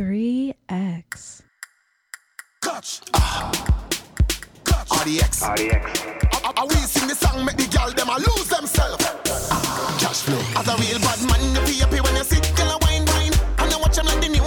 3X. Catch. Ah. Catch. RDX. RDX. I, I, we sing the song, make the girl them a lose themselves. Ah. Cash flow. As a real bad man, you feel happy when you sit, girl a wine wine. And you watch them like the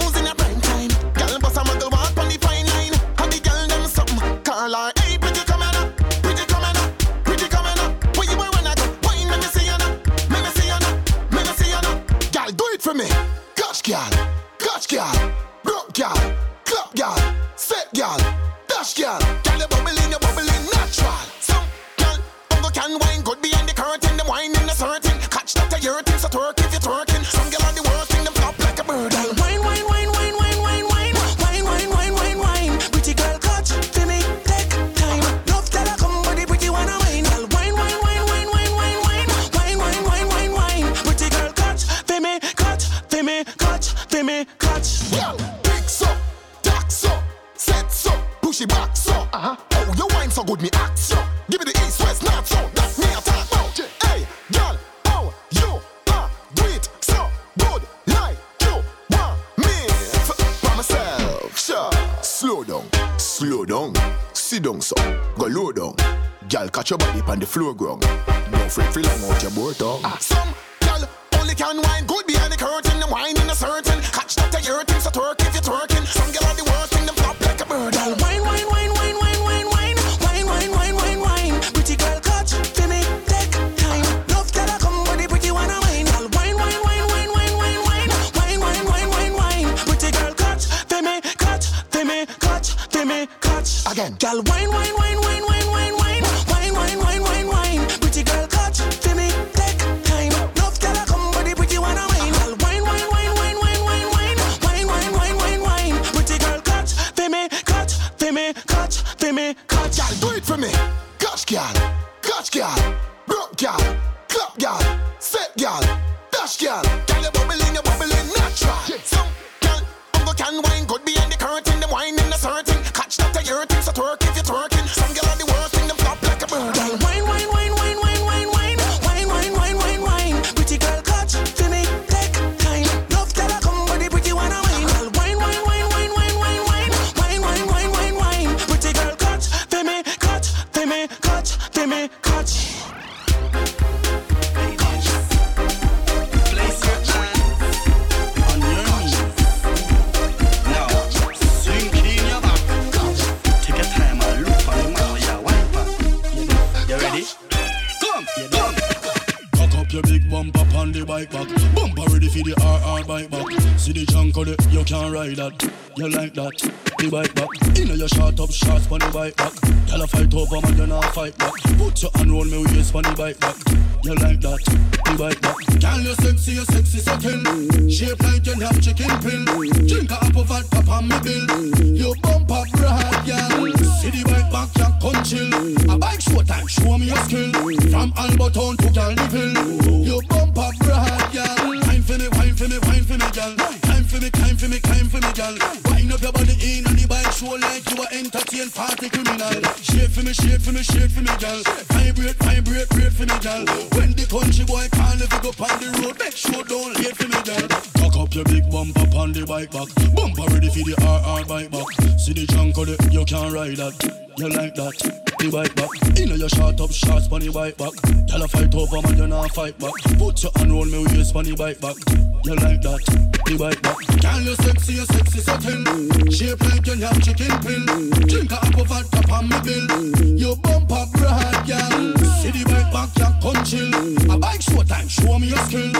Girl, you sexy, you sexy settle. Shape like you have chicken pill. Drink a apple vodka on me bill. You bump up broad, girl. See the bike back, you come chill. A bike show time, show me your skill. From Alberton to Galniville. You bump up broad, girl. Time for me, wine for me, wine for me, girl. For me, time for me, time for me, girl. Wind up your body in on the bike show like you a entertain party criminal. Shake for me, shake for me, shake for me, girl. Vibrate, vibrate, vibrate for me, girl. When the country boy if you go on the road, make sure don't late for me, girl. Cock up your big bumper on the bike back. Bumper ready for the RR bike back. See the junk of it, you can't ride that. You like that? The bike back. You know you shot up shots on the bike back. Tell a fight over man, you not fight back. Put your hand round me waist on the bike back. You like that? The bike back. Girl, you sexy, you sexy settle. Shape like you have chicken pill. Drink a apple vodka on me bill. You bump up broad, girl. See the bike back, you chill. A bike show time, show me your skill.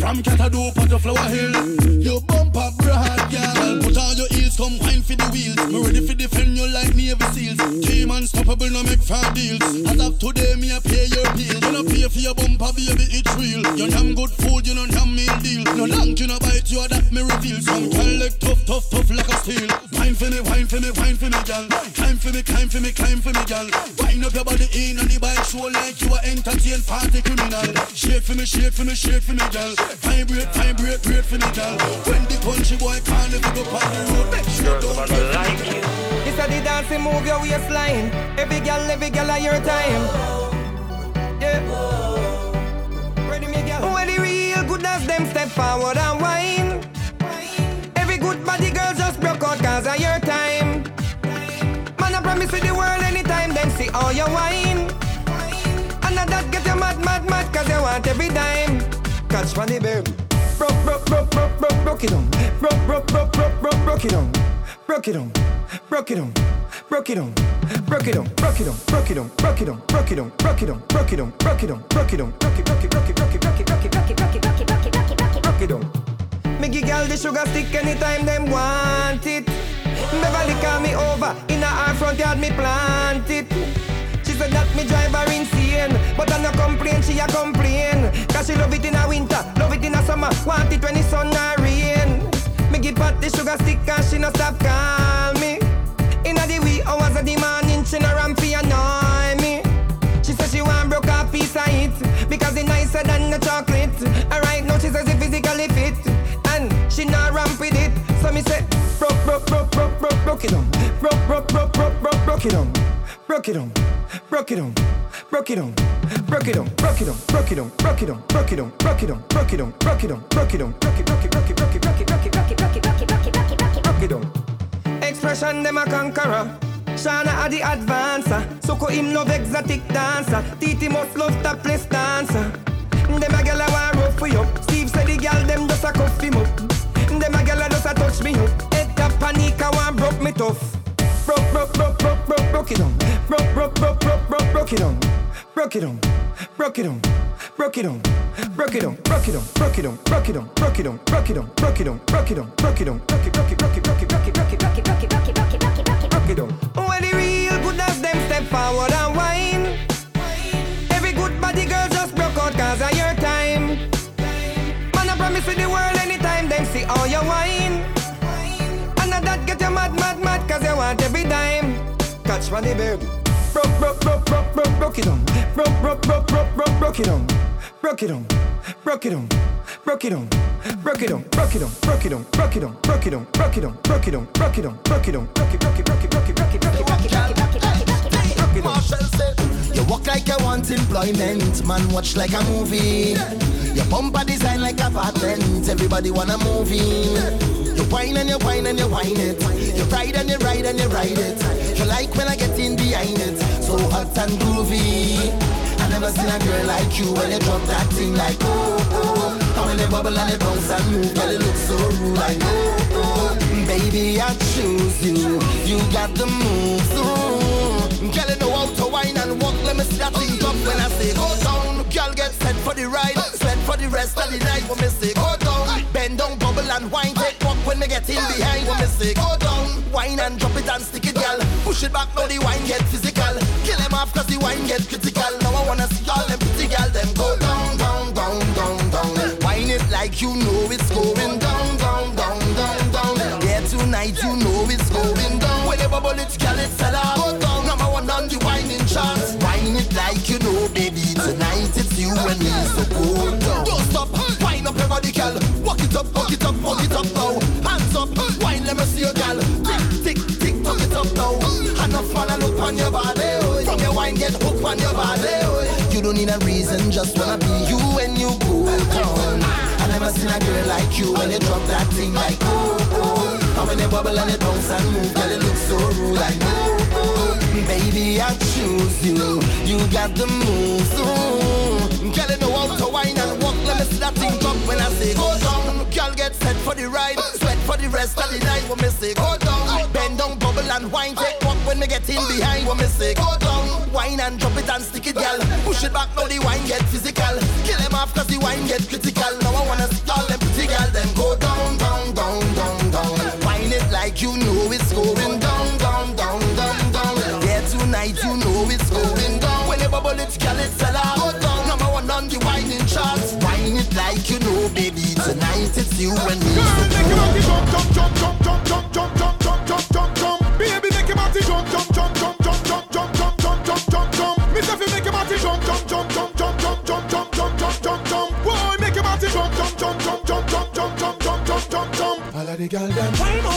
From Catado to Flower Hill. You bump up broad, girl. Put on your heels, come wine for the wheels. Me ready for defend you like Navy Seals. Team unstoppable, no make fair deals. As of today, me a pay your bill. You no pay for your bumper, baby, it's real. You damn good food, you no damn meal deal. No long, you no bite you, that me reveal. Some can look tough, tough, tough like a steel. Wine for me, wine for me, wine for me, girl. Climb for me, climb for me, climb for me, girl. Wind up your body in on the bike show like you a entertain pretty criminal. Shake for me, shake for me, shake for me, girl. Time break, time break, break for me, girl. When the country boy can't on the road, make sure don't like. This a the dancing move your waistline. Every girl, every girl of your time. Yeah. Ready, me girl. When the real good as them step forward and whine. Every good body girl just broke out cause of your time. Man, I promise you the world anytime then see all your wine cause you want every dime. Catch money, baby. Broke, broke, broke, broke, broke, broke it down. Broke, broke, broke, broke, broke, broke it down. Broke it down. Broke it down. Broke it down. Broke it down. Broke it down. Broke it down. Broke it down. Broke it down. Broke it down. Broke it down. Broke it down. Broke it down. Broke it, broke it, broke it, broke it, broke it, broke it, broke it, broke it, broke it, broke it, broke it, broke it, broke it down. Me give girl the sugar stick anytime them want it. Beverly call me over, in her front yard me plant it. She said that me drive her insane, but I no complain, she a complain. Cause she love it in a winter, love it in a summer, want it when the sun a rain. Me give her the sugar stick and she no stop call me. In the wee hours of the morning, she no ramp fi annoy me. She said she want broke a piece of it because it nicer than the chocolate. Alright, now she says it physically fit and she not ramp with it. So me say broke, broke, broke, broke, broke, broke it down. Broke, broke, broke, broke, broke, broke it down. Broke it down. Broke it down. Broke it down. Broke it down. Broke it down. Broke it down. Broke it down. Broke it down. Broke it down. Broke it down. Broke it down. Broke it down. Broke it, broke it, broke it, broke it, broke it, broke it, broke it, broke it, broke it, broke it, broke it, broke it, broke it down. Expression them a conqueror. Shana a the advancer. Soko him love exotic dancer. Titi must love topless dancer. Them a gyal a want rough for you. Steve said the gyal them just a cuff him up. Them a gyal a just a touch me up. Panic a want broke me tough. Broke, broke, broke, broke, broke, broke it down. Broke, broke, broke, broke, broke, broke it down. Broke it down. Broke it down. Broke it down. Broke it down. Broke it down. Broke it down. Broke it down. Broke it down. Broke it down. Broke it down. Broke it down. Broke it down. Broke it, broke it, broke it, broke it, broke it, broke it, broke it, broke it, broke it, broke it, broke it, broke it, broke it down. When the real good as them step forward and whine. Catch money, baby. Broke, broke, broke, broke, broke, broke it down. Broke, broke, broke, broke, broke, broke it down. Broke it down. Broke it down. Broke it down. Broke it down. Broke it down. Broke it down. Broke it down. Broke it down. Broke it down. Broke it down. Broke it down. Broke it down. Broke it, broke it, broke it, broke it, broke it, broke it, broke it, broke it, broke it, broke it, broke it, broke it down. Marshall said, You walk like you want employment, man, watch like a movie. Your bumper design like a apartment, everybody wanna move in. You whine and you whine and you whine it. You ride and you ride and you ride it. You like when I get in behind it, so hot and groovy. I never seen a girl like you when you drop that thing like oh oh. And when you bubble and you bounce and move, girl, it looks so rude like oh oh. Baby, I choose you. You got the moves. Ooh. You know how to whine and walk. Let me see that thing drop when I say go down. Girl, get set for the ride. Sweat for the rest of the night when me say go down. Bend down, bubble and whine. Take walk when me get in behind when me say go down. Whine and drop it and stick it, girl. Push it back now the wine get physical. Kill them off cause the wine get critical. Now I wanna see all them pretty girl them go down, down, down, down, down. Whine it like you know it's going down, down, down, down, down. Yeah, tonight you know it's going down. When you bubble it, girl, it's a lot. On the whining charts. Whine it like you know, baby. Tonight it's you and me, so go down. Don't stop, whine up your body, girl. Walk it up, walk it up, walk it up now. Hands up, whine, let me see you, girl. Tick, tick, tick, tuck it up now. Enough man, I look on your body. Oh. From your wine, get hooked on your body. Oh. You don't need a reason, just wanna be you when you go down. I never seen a girl like you when you drop that thing like oh oh. And when you bubble and you bounce and move, girl, it looks so rude like oh. Baby, I choose you. You got the moves. Ooh. Girl, you know how to wine and walk. Let me see that thing drop when I say go down. Girl, get set for the ride. Sweat for the rest of the night when me say go down. Bend down, bubble and wine. Take walk when me get in behind when me say go down. Whine and drop it and stick it, girl. Push it back now the wine get physical. Kill them off cause the wine get critical. Now I wanna see all them pretty girl them go down, down. When you bubble it, girl, it's a lot. Number one on the whining charts. Whine it like you know, baby. Tonight it's you and me. Make your body jump, jump, jump, jump, jump, jump, jump, jump, jump, jump, jump, jump. Baby, make your body jump, jump, jump, jump, jump, jump, jump, jump, jump, jump, jump, jump. Miss if you make your body jump, jump, jump, jump, jump, jump, jump, jump, jump, jump, jump, jump. Make your body jump, jump, jump, jump, jump, jump, jump, jump, jump, jump, jump, jump. All of the girl them.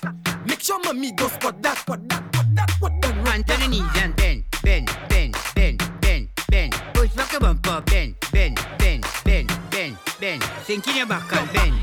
that. Make sure mommy goes for that, for that, for that, for that. Run to the knees and bend, bend, bend, bend, bend, bend. Push back a bumper, bend, bend, bend, bend, bend, bend. Sink in your back and bend.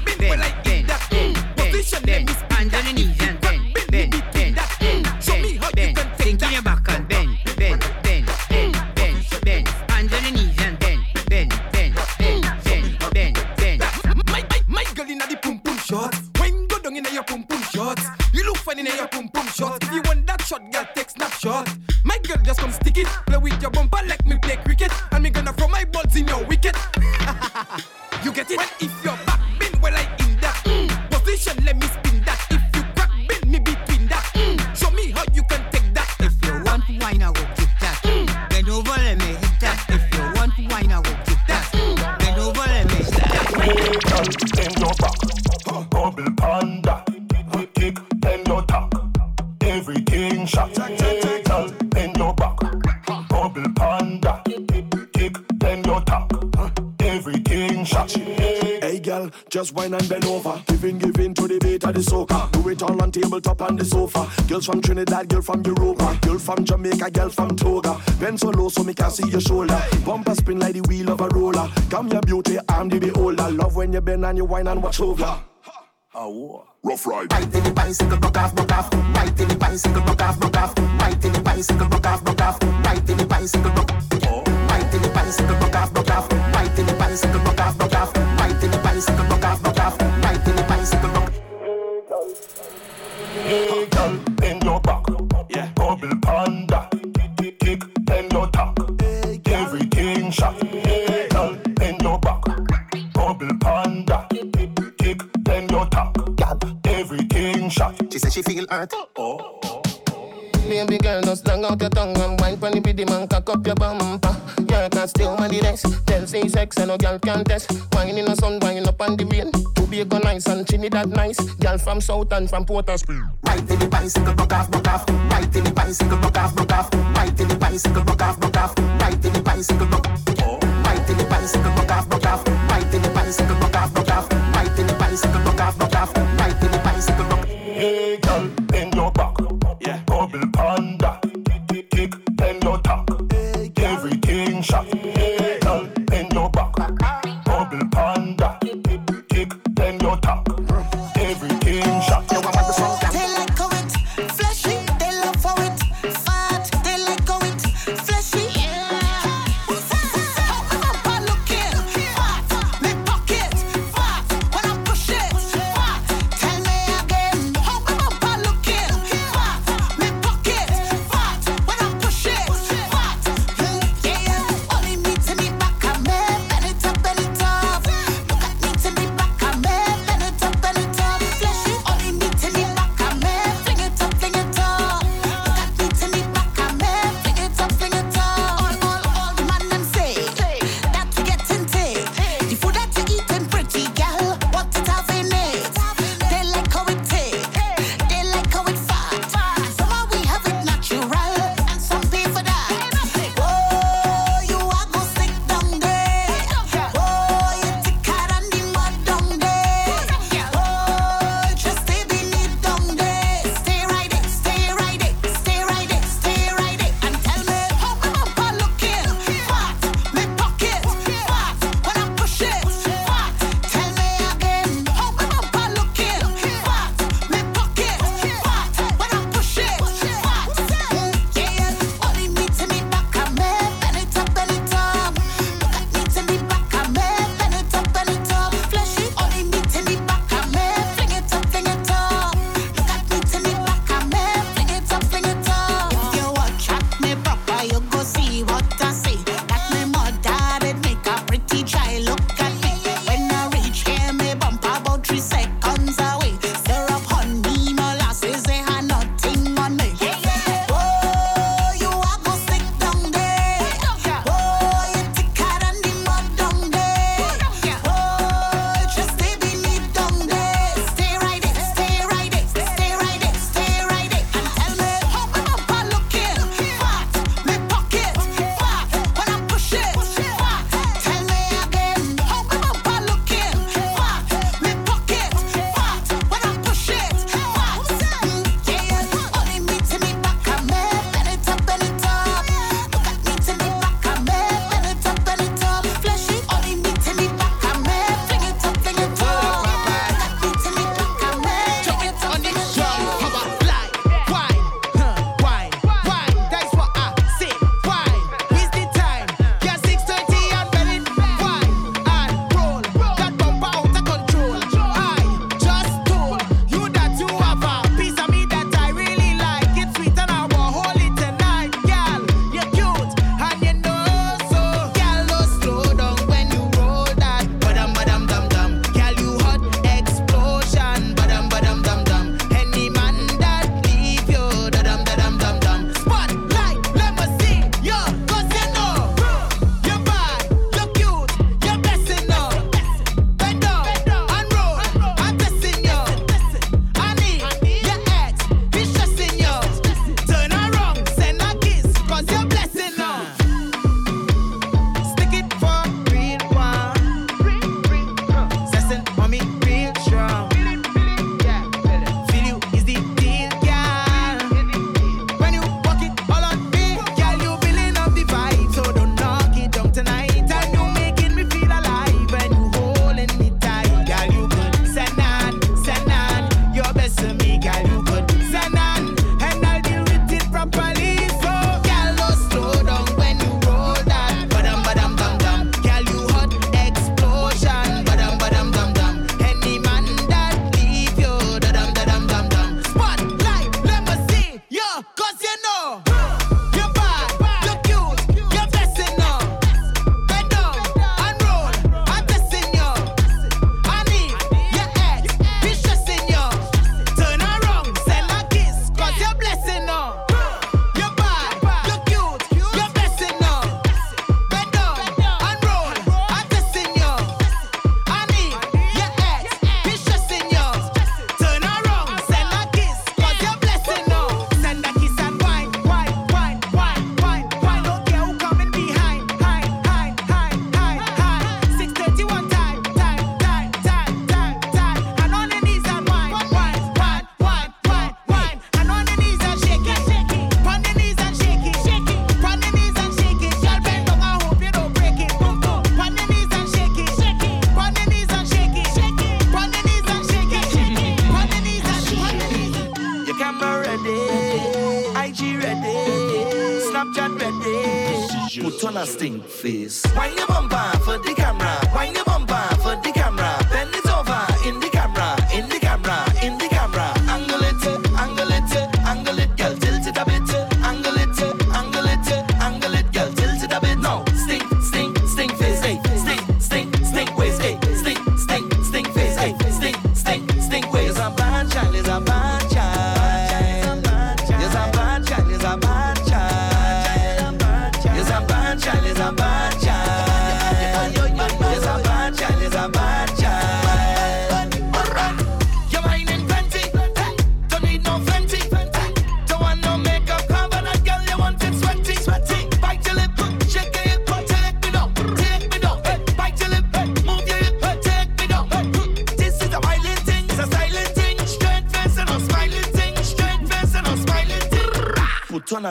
just wine and bend over. Giving, giving to the beat of the soca. Do it all on tabletop and the sofa. Girls from Trinidad, girl from Europa. Girl from Jamaica, girl from Tobago. Bend so low so me can see your shoulder. Bumper spin like the wheel of a roller. Come your beauty, I'm the beholder. Love when you bend and you wine and watch over. from Southern, from Port Right, baby, bicycle, go off,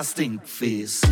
stink face.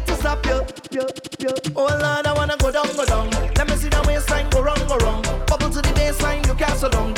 to stop you. Oh Lord, I wanna go down, go down. Let me see the waistline go wrong, go wrong. Bubble to the baseline, you can't so down.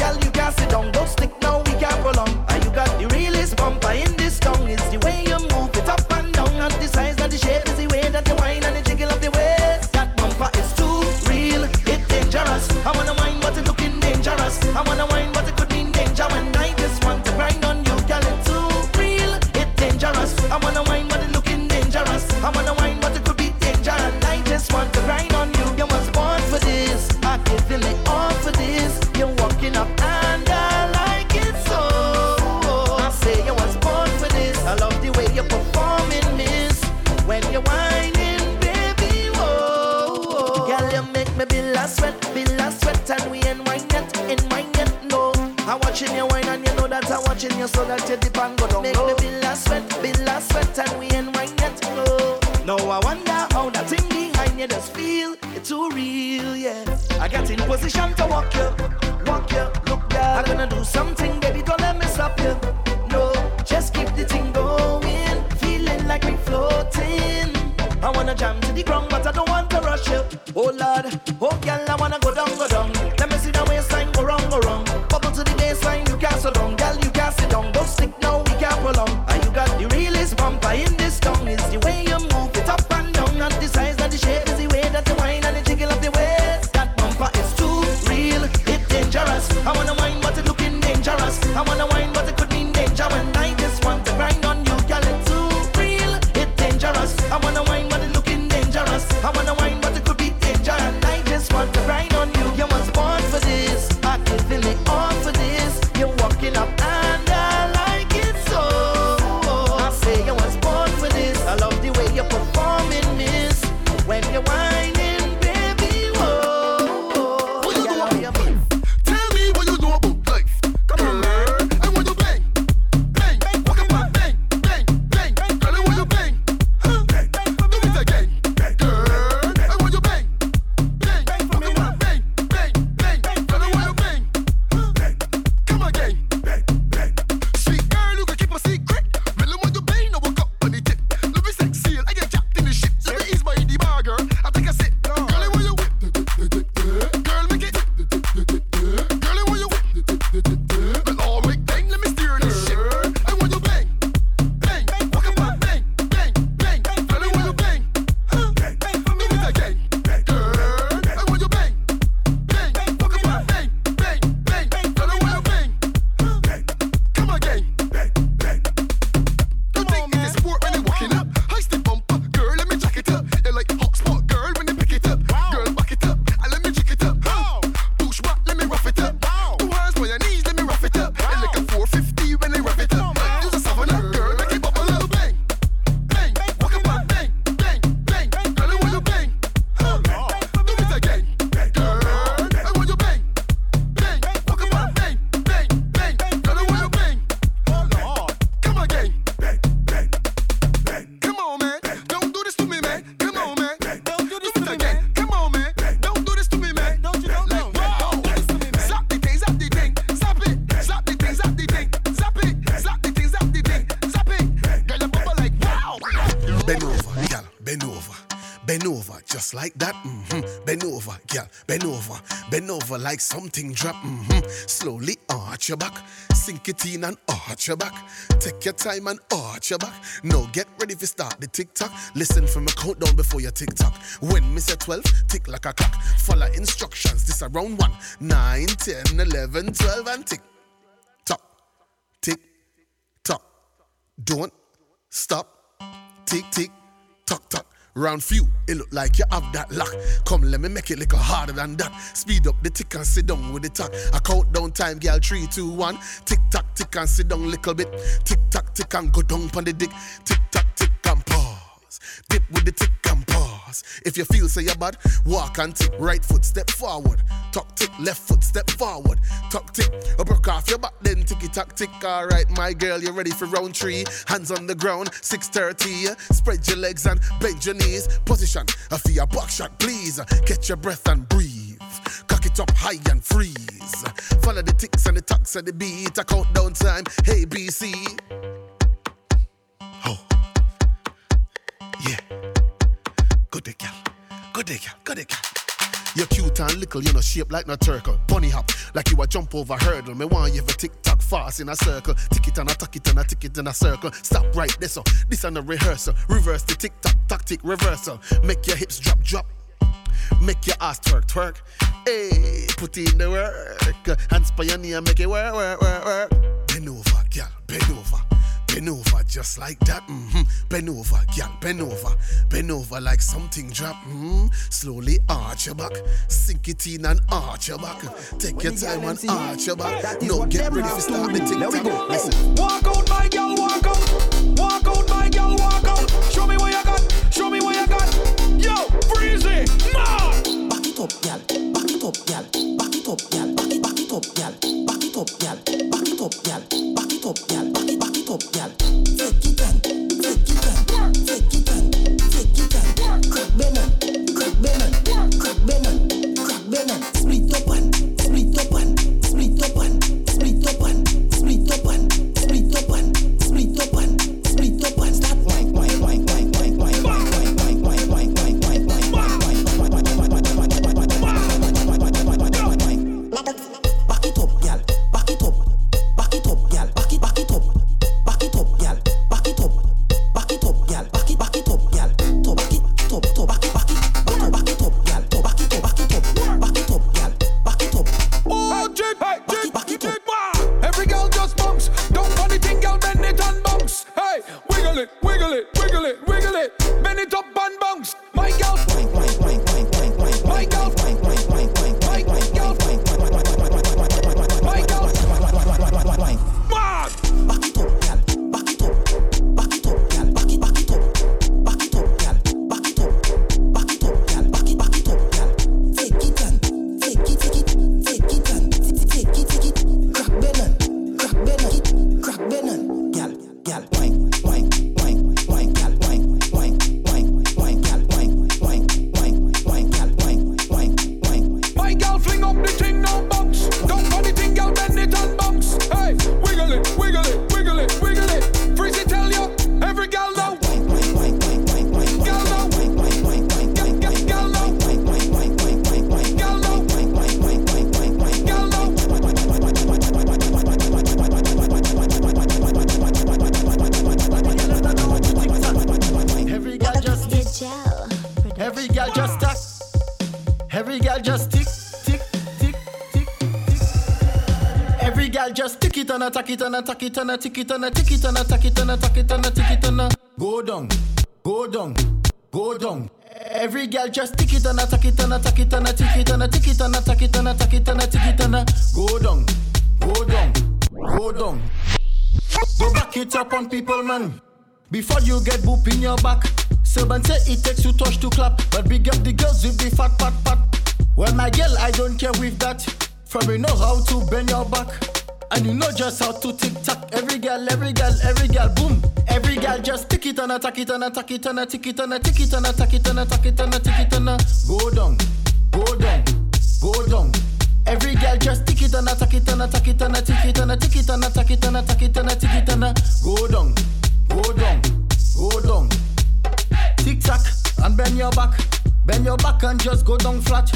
like something drop. Mm-hmm. Slowly arch your back, sink it in and arch your back. Take your time and arch your back. Now get ready to start the tick tock. Listen for my countdown before your tick tock. When Mister 12, tick like a clock. Follow instructions, this around 1, 9, 10, 11, 12, and tick tock. Tick tock. Don't stop. Tick tick tock tock. Round few, it look like you have that luck. Come, let me make it little harder than that. Speed up the tick and sit down with the tack. I countdown time, girl, three, two, one. Tick tock, tick and sit down little bit. Tick tock, tick and go down on the dick. Tick tock, tick and pause. Dip with the tick and if you feel say so you're bad, walk and tick. Right foot, step forward. Tuck tick, left foot, step forward. Tuck tick, a broke off your back, then ticky tack tick. Alright, my girl, you ready for round three? Hands on the ground, 6.30. Spread your legs and bend your knees. Position, a fear your buck shot, please. Catch your breath and breathe. Cock it up high and freeze. Follow the ticks and the tucks and the beat. A countdown time, hey BC. Day, gal. Good day, gal. Good day, gal. You're cute and little, you know, shaped like no turtle. Bunny hop, like you a jump over hurdle. Me want you for tick tock fast in a circle. Tick it and a tuck it and a tick it in a circle. Stop right there, so this and a rehearsal. Reverse the tick tock, tactic reversal. Make your hips drop, drop. Make your ass twerk, twerk. Hey, put in the work. Hands by and make it work, work, work, work. Bend over, girl, bend over. Bend over just like that. hmm Bend over, girl, bend over. Bend over like something drop. hmm Slowly arch your back. Sink it in and arch your back. Take your time and arch your back. No, get ready for start the tick tock. Listen. Walk out, my girl, walk out. Walk out, my girl, walk out. Show me what you got. Show me what you got. Yo, freezy, man. Back it up, gal. Back it up, gal. Back it up, gal. Back it, up, gal. Back it up, gal. Back it up, gal. Back it up, gal. Back it, back it up, gal. Take it and, take it and, take it and, take it and. Crack Benin, crack Benin, crack Benin, crack Benin. Split tick it and attack it and tick it and tick it and attack it and attack it and tick it and go down, go down, go down. Every girl just tick it and attack it and attack it and tick it and tick it and attack it and attack it and tick it and go down, go down, go down. Go back it up on people, man. Before you get boop in your back. Servant say it takes two touch to clap, but big up the girls with the fat pat pat. Well, my girl, I don't care with that. From you know how to bend your back. And you know just how to tick tock. Every girl, every girl, every girl, boom. Every girl just tick it and attack it and attack it and a tick it and a tick it and attack it and attack it and a tick it and go down, go down, go down. Every girl just tick it and attack it and attack it and a tick it and a tick it and attack it and attack it and a tick it and go down, go down, go down. Tick tock and bend your back, bend your back and just go down flat.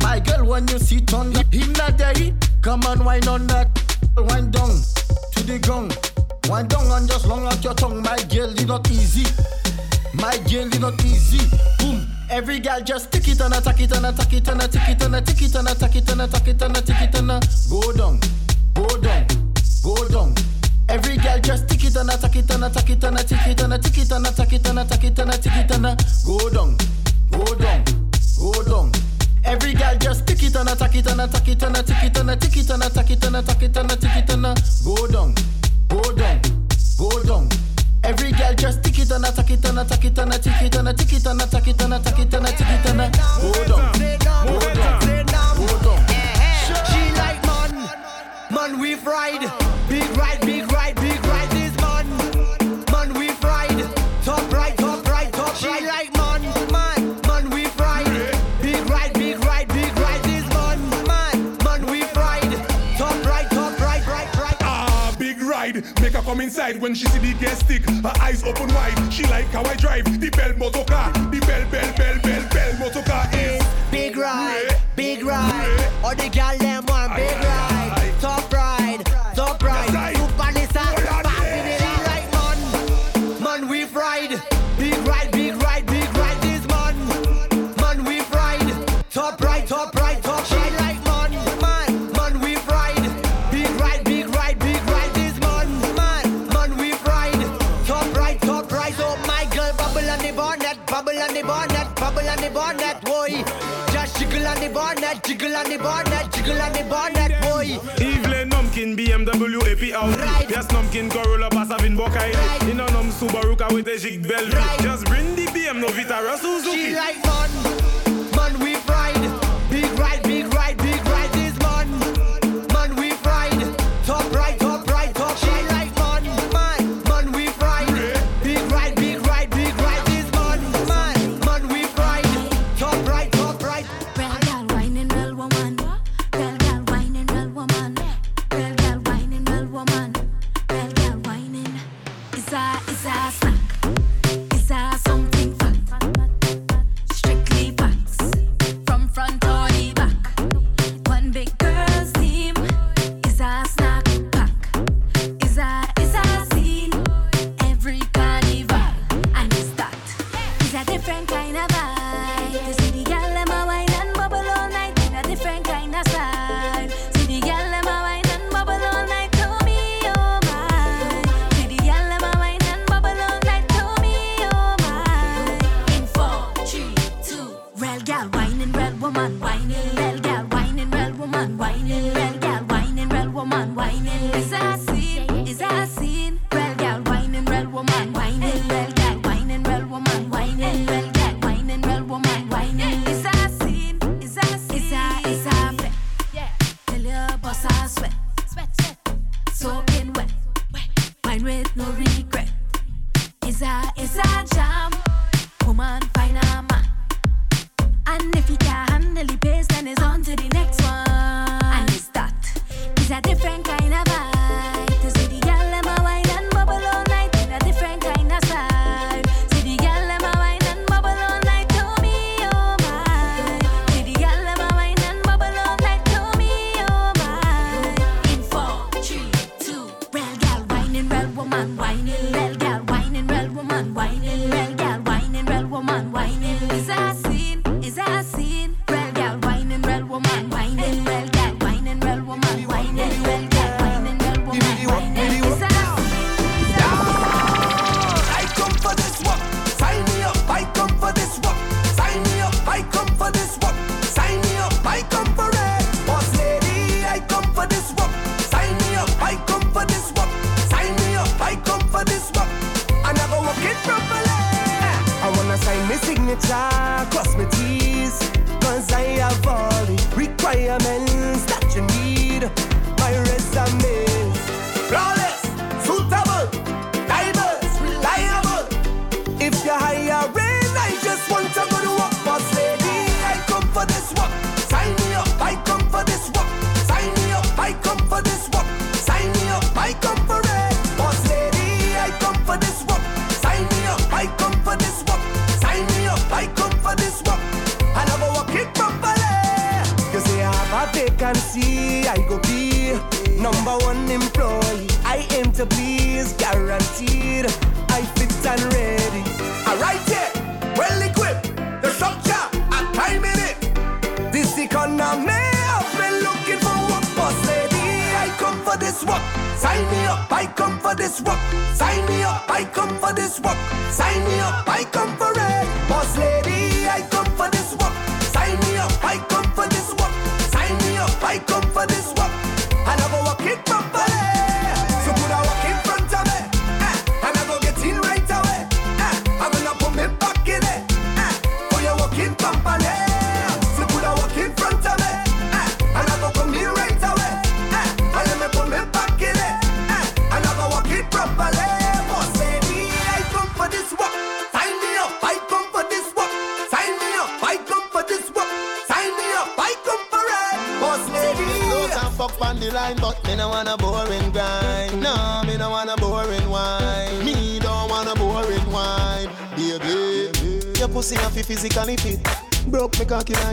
My girl, when you sit on the him that day, come on wine on that, down to the ground, wine down and just long out your tongue. My girl, it's not easy. My girl, it's not easy. Boom. Every girl just tick it and attack it and attack it and attack it and attack it and attack it and attack it and attack it and go down, go down, go down. Every girl just tick it and attack it and attack it and attack it and attack it and attack it and attack it and attack it and go down, go down, go down. Every girl just tick it and attack it and attack it and attack it and attack it and attack it and attack it and attack it and a go down, go down, go down. Every girl just tick it and attack it and attack it and attack it and attack it and attack it and attack it and attack it and a go down, go down, go down. She like man, man we fried. Big ride, come inside when she see the gas stick. Her eyes open wide. She like how I drive the bell motor car. The bell, bell, bell, bell, bell motor car is big ride, big ride. Or the gal on the bonnet, jiggle on the bonnet, boy. Evelyn Numpkin, BMW, AP out. Right. Yes, Numpkin, Corolla, Passavin, Bokai. Right. In a num Subaru car with a jig belt. Right. Just bring the BM, no Vitara, Suzuki. She like man, man, we pride. regret. Is a is a jam. Come on, find a man. And if he can't handle the pace, then he's on to the next.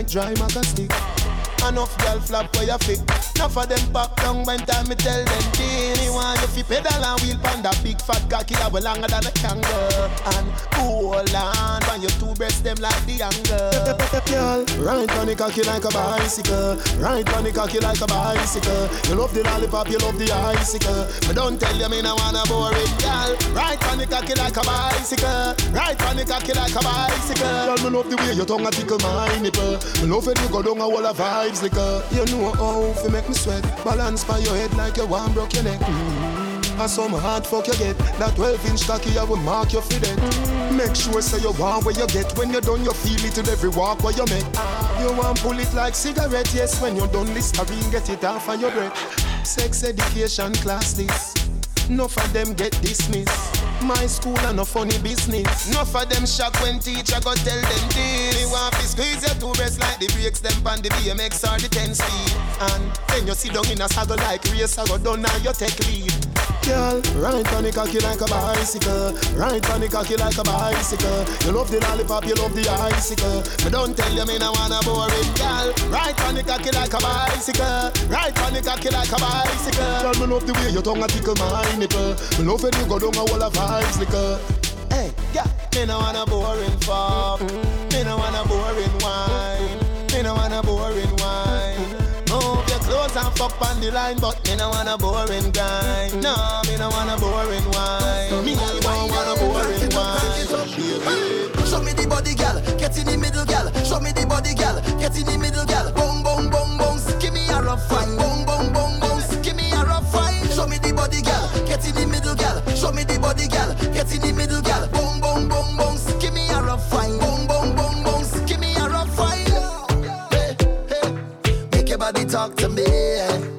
Dry maca stick. Enough girl flap where you fit. Enough of them pop down when time me tell them Teeny want you fi pedal and wheel pan that big fat cocky that way longer than a Ride on the cocky like a bicycle. Right on the cocky like a bicycle. You love the lollipop, you love the icicle. But don't tell you me no wanna boring girl. Ride on the cocky like a bicycle. Right on the cocky like a bicycle. Girl, me love the way your tongue a tickle my nipple. Me love when you go down a wall of vibes liquor You know how fi make me sweat. Balance by your head like you want broke your neck. Mm. And some hard fuck you get. That 12 inch cocky I will mark you for that Make sure say you want where you get. When you're done you feel it in every walk where you make You want pull it like cigarette Yes. When you're done Listerine get it off of your breath. Sex education class this. Enough of them get dismissed my school and no funny business. Enough of them shock when teacher go tell them this. Me want to squeeze your two breasts like the brakes them on the BMX or the 10 speed. And then you sit down in a saddle like race, I go down now you take lead. Girl, ride on the cocky like a bicycle. Ride on the cocky like a bicycle. You love the lollipop, you love the icicle. But don't tell you me no wanna boring girl. Ride on the cocky like a bicycle. Ride on the cocky like a bicycle. Girl, me love the way your tongue a tickle my nipple. Me love when you go down a wall of vibes liquor. Hey, yeah, me no wanna boring fuck. Me no wanna boring wine. Me no wanna boring wine. Move your clothes and fuck on the line, but me no wanna boring guy. No, me no wanna boring wine. Me I don't wanna boring wine. Show me the body, gal. Get in the middle, gal. Show me the body, gal. Get in the middle, gal. Boom, boom, boom, boom. Give me a rough fine. Boom, boom, boom, Get in the middle, gal. Show me the body, gal. Get in the middle, gal. Boom, boom, boom, boom. Give me a rough fine. Boom, boom, boom, boom. Give me a rough fine. Hey, hey. Make your body talk to me.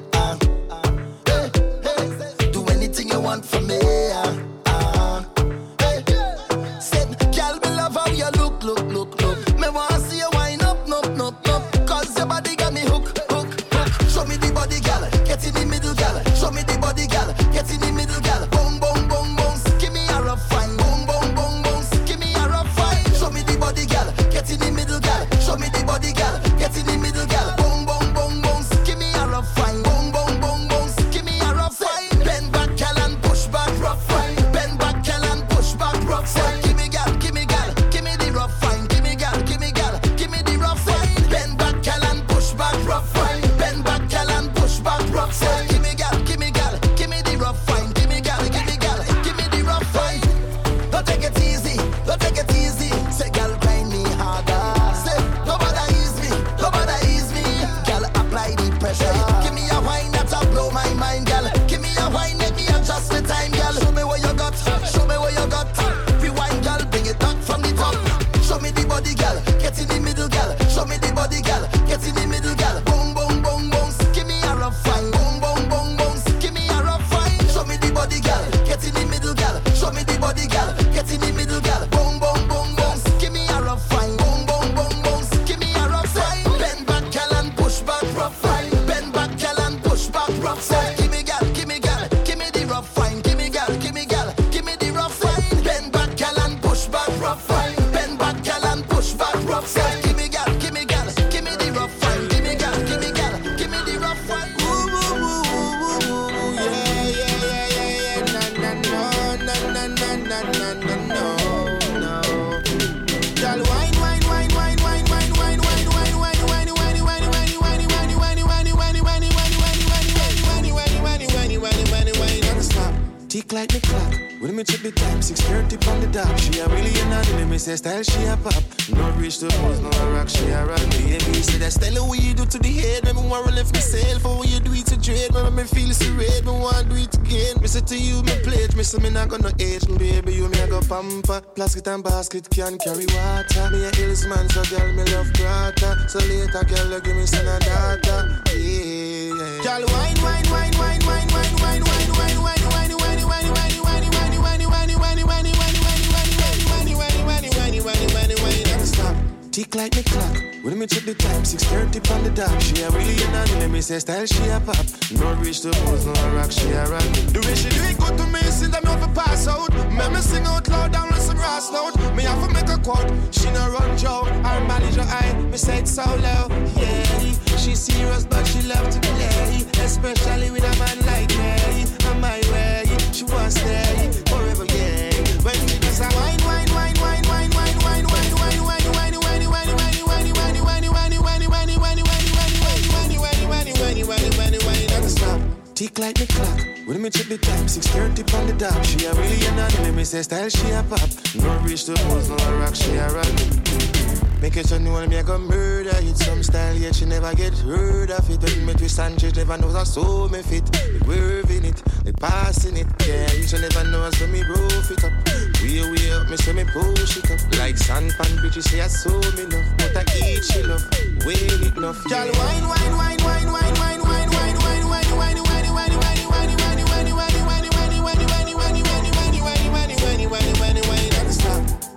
Gonna age. Baby, you me a go pamper. Plastic and basket can carry water. Me a hills man, so girl me love prata. So later, girl, give me some data. Yeah. Girl, wine, wine, wine, wine, wine, wine, wine, wine, wine, wine, wine, Tick like me clock. When me check the time, 6.30 on the dot. She a really in and let me say style, she a pop. No reach the pose, no rock, she a rock. The way she do it good to me, since I'm over pass out. Make me sing out loud down with some grass note. Me have to make a quote. She no run joke. I her manager eye, me say it so low. Yeah, she serious but she love to play, especially with a man like me. On my way, she wants stay forever. Yeah, when we just a wine, wine, tick like me clock. When me check the time, 6.30 on the dot. She a really an me say style she a pop. No reach the pose, no rock, she a rock. Make it new one, me a go murder it. Some style, yet she never get heard of it. When me twist and she never knows how so me fit. They weaving it, they passing it. Yeah, you should never know so me roof it up. We we up, me say me push it up. Like sand pan You say I so me love. But I eat she love, wait enough. Girl, wine, wine, wine, wine, wine, wine.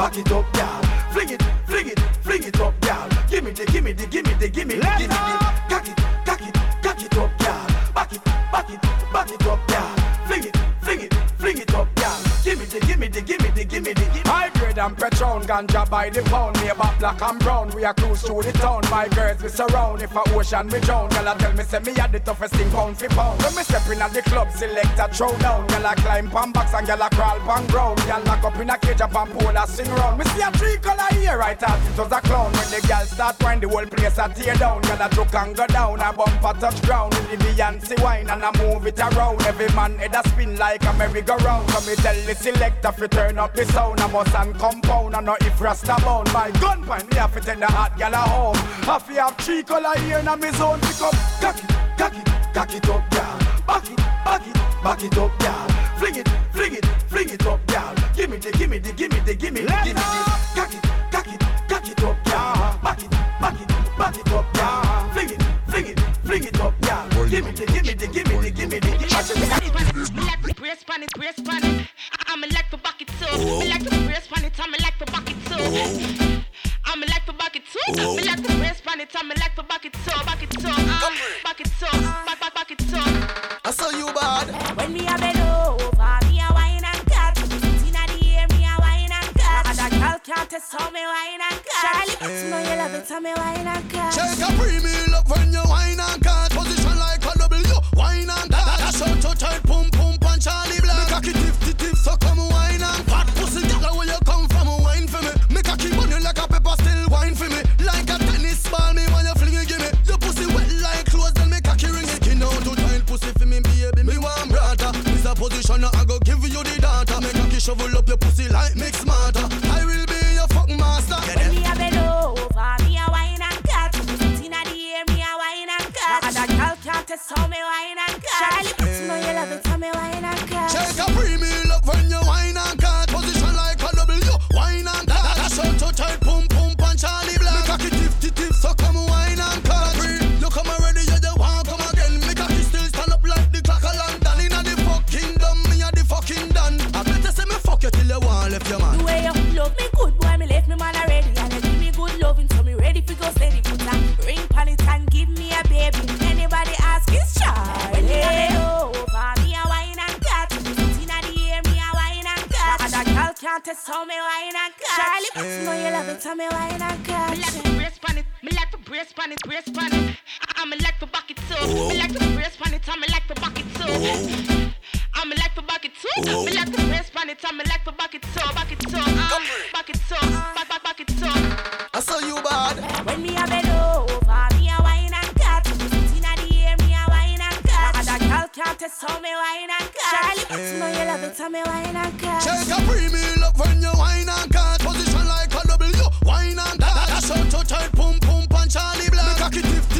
back it, up, girl. Fling it, fling it, fling it up, girl. Give me the, give me the, give me the, give me the, give me the. The, give me the, give me the, give me the. give me- High grade and Patron, ganja by the pound. Me about black and brown, we a cruise through the town. My girls we surround, if a ocean me drown. Girl a tell me say me had the toughest thing pound for pound. When me step in at the club, select a throw down. A climb pan box and girl a crawl pan ground. Girl lock up in a cage up and pole a sing round. Me see a three color here, right out it was a clown. When the girl start wine, the whole place a tear down. Girl a joke and go down, a bumper touch ground. With the Beyonce wine and I move it around. Every man head a spin like a merry-go-round. So me tell the selector fi turn up the sound. I must and compound and not if rasta bound. My gun point me have to take the hot gal a home. Have to have three color here in me zone. Pick up, cock it, cock it, up, girl. Back it, back it, back it up, girl. Fling it, fling it, fling it up, girl. Give me the, give me the, give me the, give me the, give me the. Cock it, cock it, cock it up, girl. Back it, back it, back it up, girl. Fling it, fling it, fling it up, girl. Give me the, give me the, give me the, give me the, give me the. Me like to brace pan it, brace pan it. I'm like to back it too. Me like to brace pan it, I'm like to back it too. I'm like to back it too. Me like to brace pan it, I'm like to back it too, back it too. Back it too, back back back it too. I saw you bad. When me a bend over, me a wine and cut. Inna the air, me a wine and cut. And that girl can't test how me wine and cut. Charlie, you know you love it, how me wine and cut. Take a pre-meal up when you wine and wine and cut That's how to tight, pum pum punch Charlie Black Me cocky tip tip tip, so come wine and cut Pussy girl, where you come from, wine for me. Me cocky bunny like a pepper, still wine for me. Like a tennis ball, me when you fling it, give me. Your pussy wet like clothes, then me cocky ring it Skin out to tight, pussy for me, baby, me want brata. This a position, I go give you the data. Me cocky shovel up your pussy like mix smarter I will be your fuck master. When me a bend over, me a wine and cut. Inna the air, me a wine and cut. And that girl can't test how me wine and can't test how me wine and cut. Charlie, you know you love it, how me wine and cut. Me like to brace pan it, me like to brace pan it, brace pan it. I'm like to back it too. Me like to brace pan it, I'm like to back it too. I'm like to back it too. Me like to brace pan it, I'm like to back it too, back it too. Uh, back it too, back back back it too. I saw you bad. When me a bend want me wine and cut. Charlie, but you know you love it, so me wine and cut. Check a premium up when you wine and cut. Position like a W, wine and cut. That's how to tight, pump pump and Charlie Black. Make a kid 50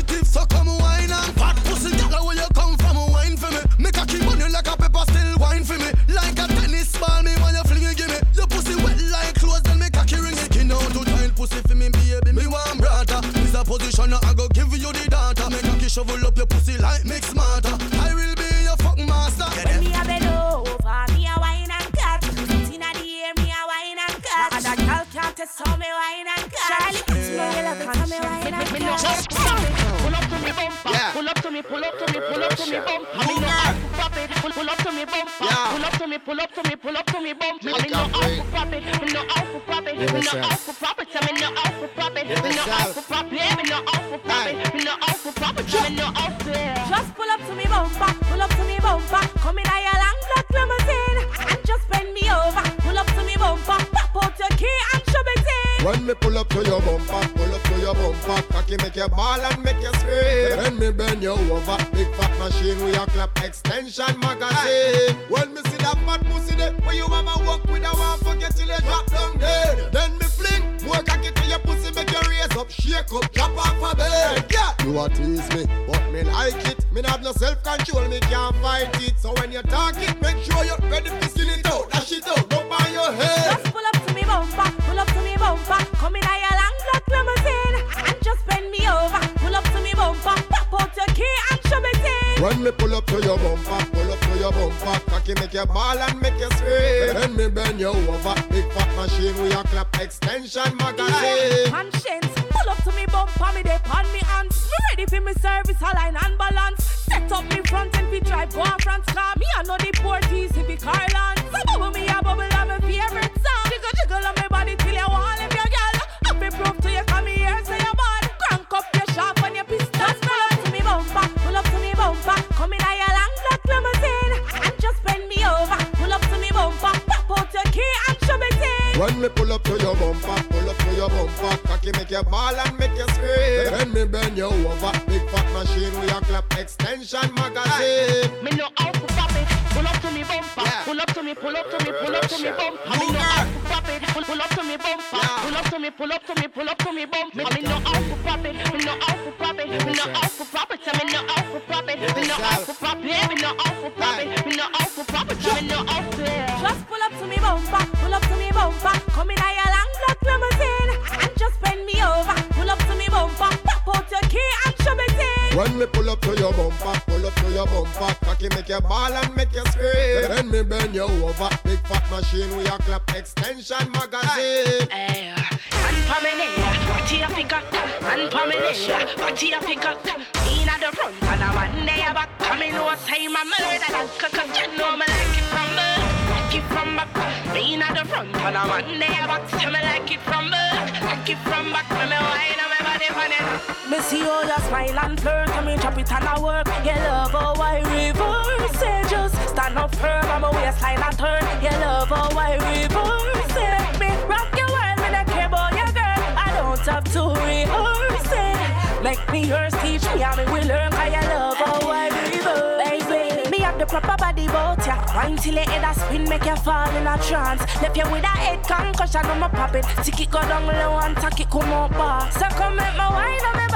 Me see all your smile and flirt, I me chop it and I work. Your love, oh I reverse it. Just stand up firm, I'm a waistline and turn. Your love, oh I reverse it. Me rock your world, me not care about your girl. I don't have to rehearse it. Make me yours, teach me how me will learn. how your love, oh I reverse it. Me have the proper body boat ya. Wine till your head a spin, make you fall in a trance. Left you with a head concussion, I'm a pop. Tick it go down low and tack it come up bar. So come make my wine, I'm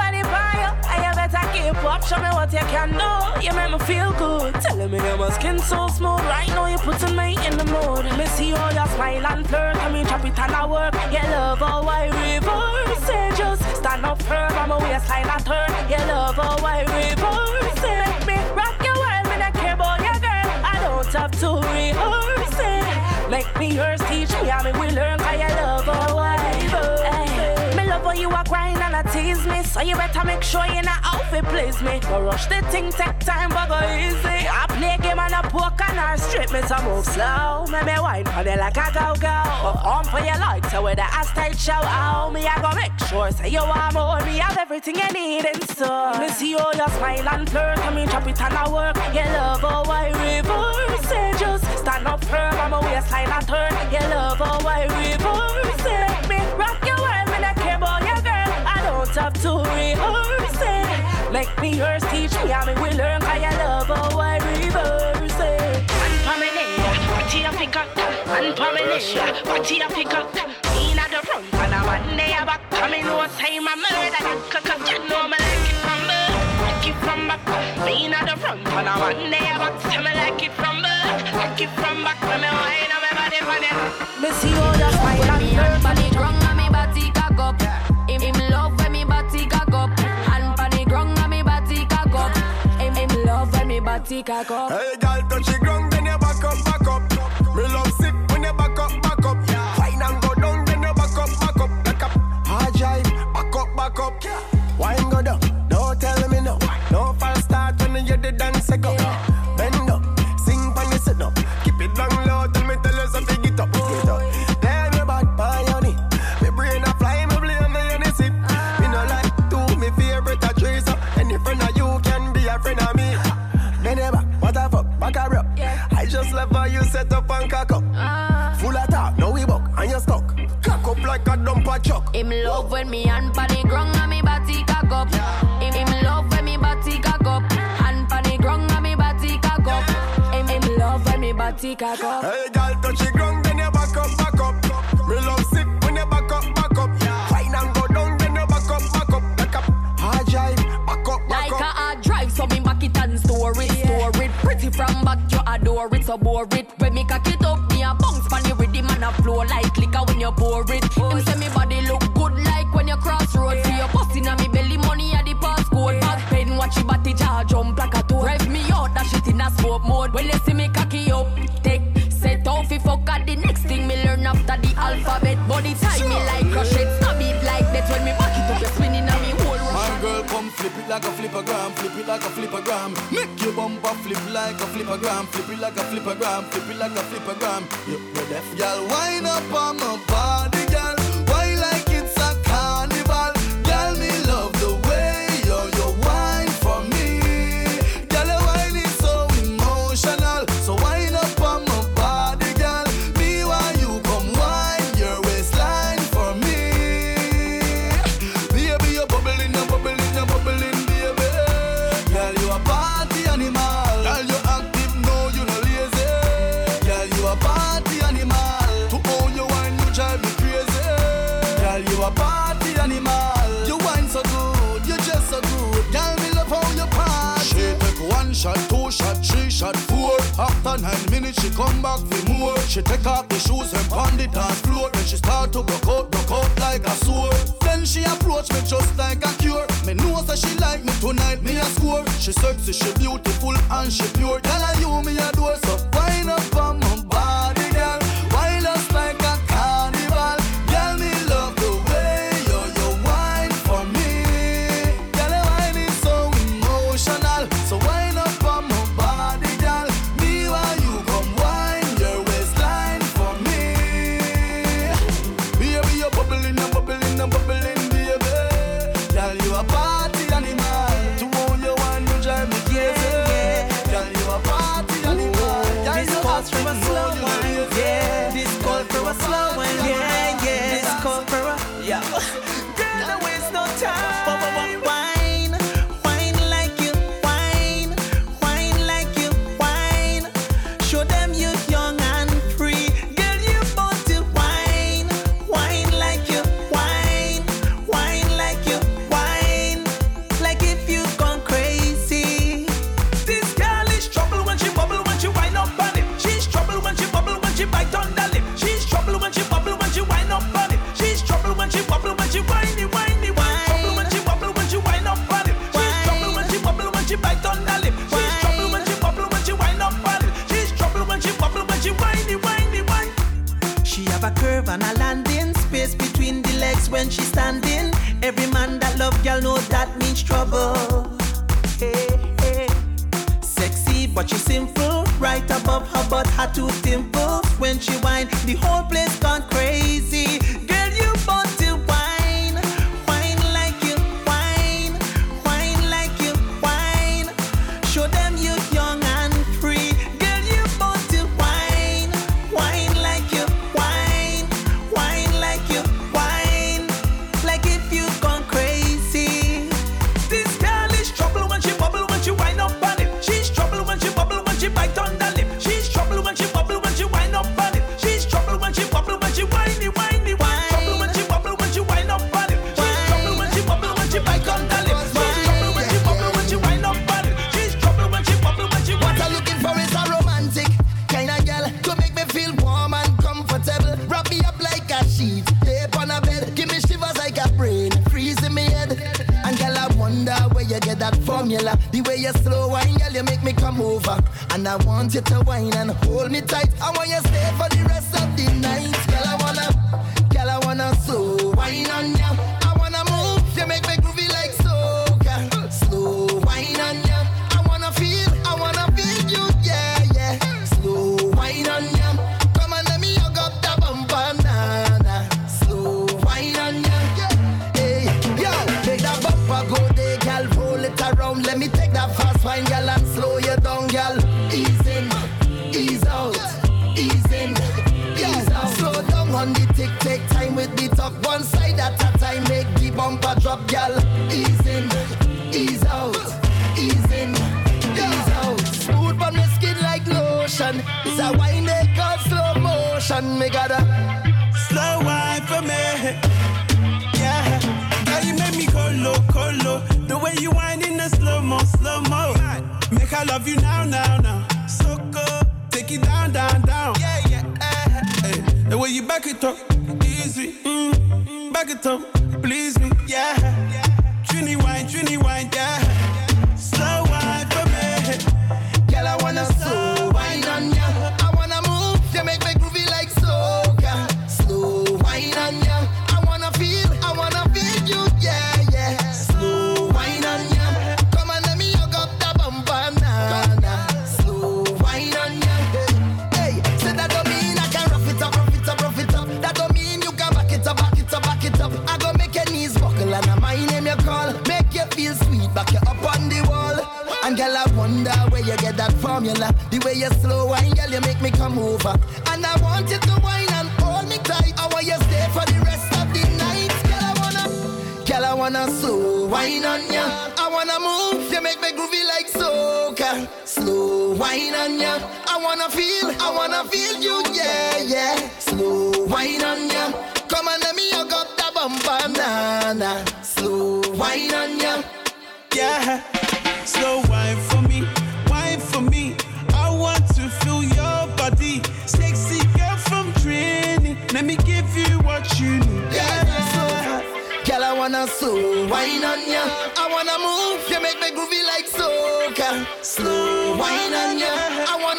keep up, show me what you can do. You make me feel good. Telling me that my skin so smooth. Right now you're putting me in the mood. Me see all your smile and flirt. I mean, chop it and I work. Your love, oh, I reverse it. Just stand up firm. I'm a waistline and turn. Your love, oh, I reverse. Make me rock your world. Me not care about your girl. I don't have to rehearse it. Make me yours, teach me how me will learn. Cause your love, oh, I reverse. Me love how you are wanna tease me, so you better make sure you're not out for please me. Go rush the thing, take time, but go easy. I play game on I poker and I strip me, so move slow. Make me wine for it like a go go. But on for your light, so with the ass tight show out. Me, I go make sure, Say you want more. Me have everything you need in store. Me see all your smile and flirt, Come me chop it and I work. Your love, oh, I reverse it. Just stand up firm, I'm a waistline and turn. Your love, oh, I reverse it. Me rock your have to rehearse it. Make me yours, teach me how me will learn. how your love, oh, I reverse it. One for me name, what you pick up? One for me name, what you pick up? Me not the front, but I one day I'm back. I mean, no time I murder that cuck, you know me like it from birth. Like it from back, me not the front, but I one day I'm back. Tell me like it from birth, like it from back. Me wine on my body, funny. Me see all the smile and body cock up. Hey, girl, touch the ground, then you back up, back up. Me love sick when you back up, back up. Wine and go down, then you back up, back up, back up. Hard drive, back up, back up. Yeah. Wine go down, don't tell me no. No false start when you the dance go. Bend a truck. Him love when me hand pon the ground and me body cock up. Him him love when me body cock up. Hand pon the ground and me body cock up. Him him love when me body cock up. Hey, girl, touch the ground, then you back up, back up. Me love sick when you back up, back up. Wine and go down, then you back up, back up, back up. Hard drive, back up, back Like up. a hard drive, so me back it and store it, store it. Pretty from back, you adore it, so bore it. When me cock it up, me a bounce pan the rhythm and a flow like liquor when you pour it. Like a flippergram, flip it like a flippergram. Make your bumper flip like a flippergram, flip it like a flippergram, flip it like a flippergram. You you deaf, girl, wind up on my body, she come back for more. She take off the shoes and pound the dance floor. Then she start to broke out, broke out like a sword. Then she approach me just like a cure. Me know that she like me tonight, me a score. She sexy, she beautiful and she pure. Tell her you me a door, so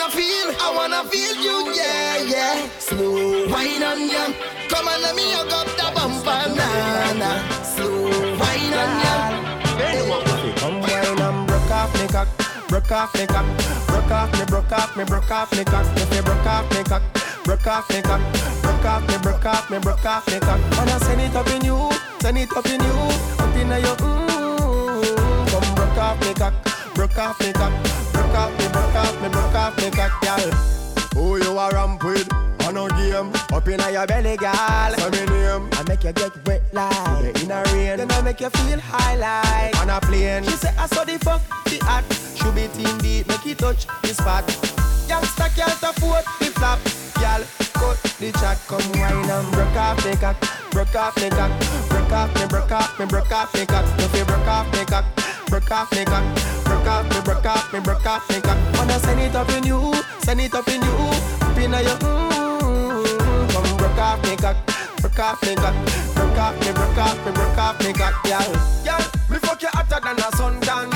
wanna feel, I wanna feel you, yeah, yeah. Slow wine on ya. Come on, let me hug up the bumper, nah, nah. Slow wine on ya. Come wine and broke off me cock, broke off me cock, broke off me, broke off me, broke off me cock. If you broke off me cock, broke off me cock, broke off me, broke off me, broke off me cock. Wanna send it up in you, send it up in you, up in your mm. Come broke off me cock, broke off me cock, broke off me, broke off me, broke off me cock, girl. Who you a ramp with? On a game, up in your belly, girl. Say me name. I make you get wet like you in a rain. Then I make you feel high like on a plane. She say I saw the fuck the act. Should be team deep, make it touch the spot. Youngster can't afford the flap, girl. Cut the chat, come wine and broke off the cock, broke off the cock, broke off me, broke off me, broke off me cock. If you broke off me cock, broke off me cock, broke off me, broke off me, broke off me cock. Wanna send it up in you, send it up in you, up in your mm. Come broke off me cock, broke off me cock, broke off me, broke off me, broke off me cock, girl. Girl, me fuck you hotter than a suntan.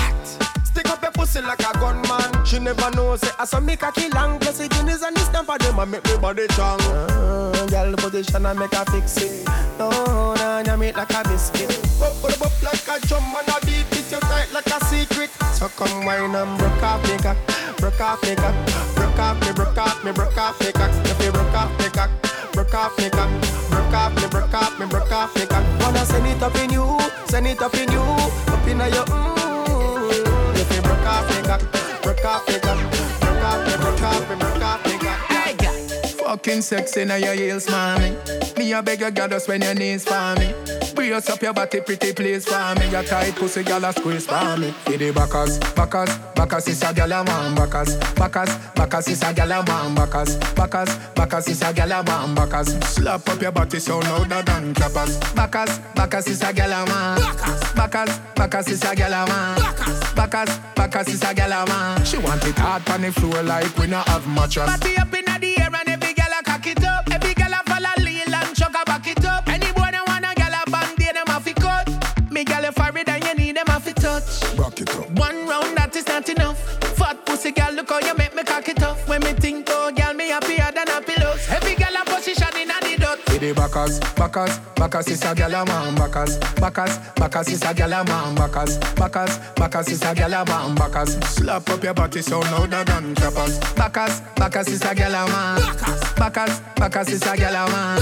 Stick up your pussy like a gunman. She never knows it. I saw me cocky long. Plus the guineas and stamp of them. I make me body strong. Uh, girl, position I make her fix it. No, no, no, make like a biscuit. Bop, bop, bop like a drum and a Like a secret. So come wine and broke off me cock. Broke off me cock. Broke off me, broke off me, broke off me cock. If you broke off me cock. Broke off me cock. Broke off me, broke off me, broke off me cock. Wanna send it up in you. Send it up in you. Up in your mm. If you broke off me cock. Broke off me cock. Fucking sexy now your heels, mommy. Me a beg you, girl, just when your knees for me. Brace up your body, pretty please for me. Your tight pussy, girl, a squeeze for me. For the backers, backers, backers is a girl a man. Backers, backers, backers is a girl a man. Backers, backers, backers is a girl a man. Backers, slap up your body so louder than clappers. Backers, backers is a girl a man. Backers, backers is a girl a man. Backers, backers is a girl a man. She want it hard on the floor like we not have mattress. Body up in the touch. Back it up. One round that is not enough. Fat pussy girl look how you make me cock it up. When me think, oh, girl, me happier than a pillows. Every the backers, backers, backers is a gal a man. Backers, backers, backers is a gal a man. Backers, backers, backers is a gal a man. Backers, slap up your body so louder than trappers. Backers, backers is a gal a man. Backers, backers is a gal a man.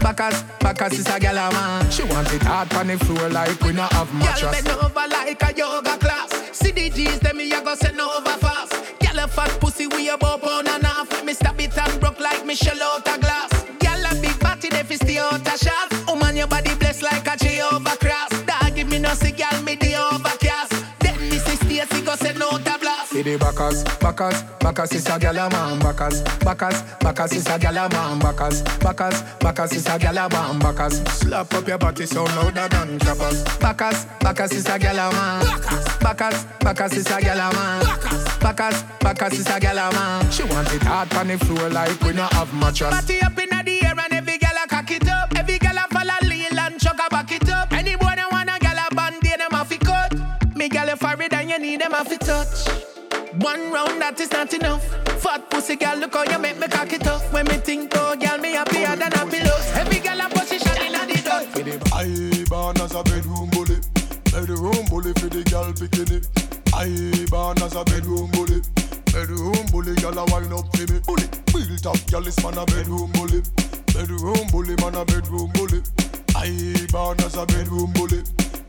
Backers, backers is a gal a man. She want it hard on the floor like we not have mattress. bend over like a yoga class. See the G's, them me a go send over fast. Girl a fat pussy we a bow pound and half. Me stab it and broke like Michelle out a glass. Fi stay out a shot. Woman oh, your body blessed like a Jehovah cross. Dog give me no girl me the overcast. Then me see Stacy go send out a blast. See the backers, backers, backers is a gal a man. Backers, backers, backers is a gal a man. Backers, backers, backers is a gal a man. Backers, slap up your body so louder than trappers. Backers, backers is a gal a man. Backers, backers is a gal a man. Backers, backers is a gal a man. She want it hard on the floor like we not have mattress. Party up inna the you need them a fi touch. One round that is not enough. Fat pussy gal, look how you make me cock it up. When me think, oh gal, me happier than a pillows. Every gal a position inna the dust. I born as a bedroom bully, bedroom bully for the girl bikini. I born as a bedroom bully, bedroom bully, girl a wine up for me. Bully, real top girl is man a bedroom bully, bedroom bully man a bedroom bully. I born as a bedroom bully,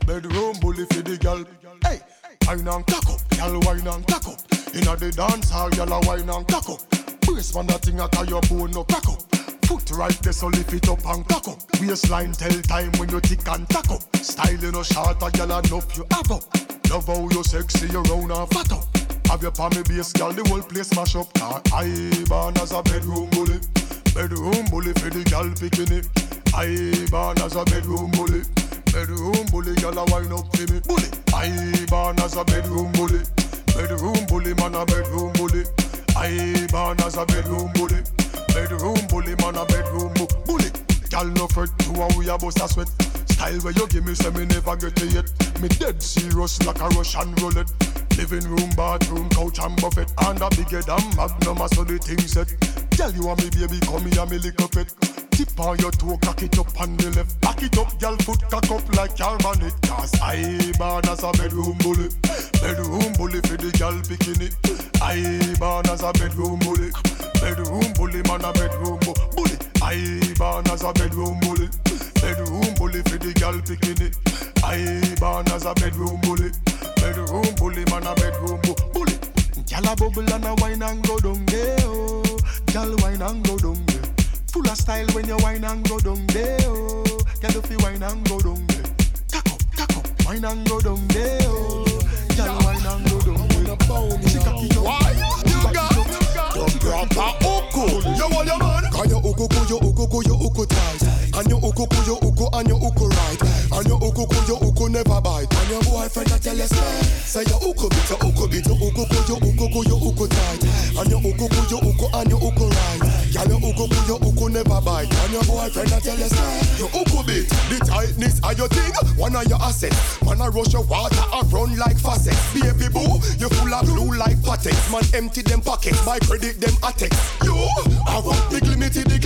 bedroom bully for the girl. Hey, wine and cock up, girl wine and cock up. Inna the dance hall, girl a wine and cock up. Brace man that thing at your bone no crack up. Foot right there, so lift it up and cock up. Waistline tell time when you tick and tack up. Style in a short, a gal enough you have up. Love how you sexy, you round and fat up. Have your palmy base, gal, the whole place mash up. I born as a bedroom bully, bedroom bully for the gal bikini. I born as a bedroom bully, bedroom bully, gal a wine up for me. Bully, I born as a bedroom bully, bedroom bully, man a bedroom bully. I born as a bedroom bully. Bedroom bully, man a bedroom bu- bully. Gal no fret to a we a bust a sweat. Style where you give me say me never get it yet. Me dead serious like a Russian roulette. Living room, bathroom, couch and buffet. And a bigger than magnum, so the thing set. Tell you and me baby, come here, me up it. Tip on your toe, cock it up on the left. Back it up, gal, foot cock up like your bonnet. Cause I born as a bedroom bully. Bedroom bully for the gal bikini. I born as a bedroom bully. Bedroom bully, man a bedroom bully. I born as a bedroom bully. Bedroom bully for the gal bikini. I born as a bedroom bully. Bedroom bully, man a bedroom bu- bully. Gal a bubble and a wine and go down there. Oh. Gal wine and go there. Full of style when you wine and go down there. Oh. Gal if you wine and go down there. Cock up, cock up, wine and go down there. Oh. Gal wine and go down there. She cocky up. Why you got the proper uku? You want your man? Can you uku ku you uku ku you uku tight And you uku ku you uku and you uku right And you uku ku you uku never bite And your boyfriend a tell you say Say you uku bit you uku bit you uku ku you uku ku you uku tight And you uku ku you uku and you uku right Can you uku ku you uku never bite. And your boyfriend a tell you say You uku bit The tightness of your thing. One of your assets. Man a rush your water and run like faucets Baby boo You full of glue like Pattex. Man empty them pockets. My credit them attacks You I want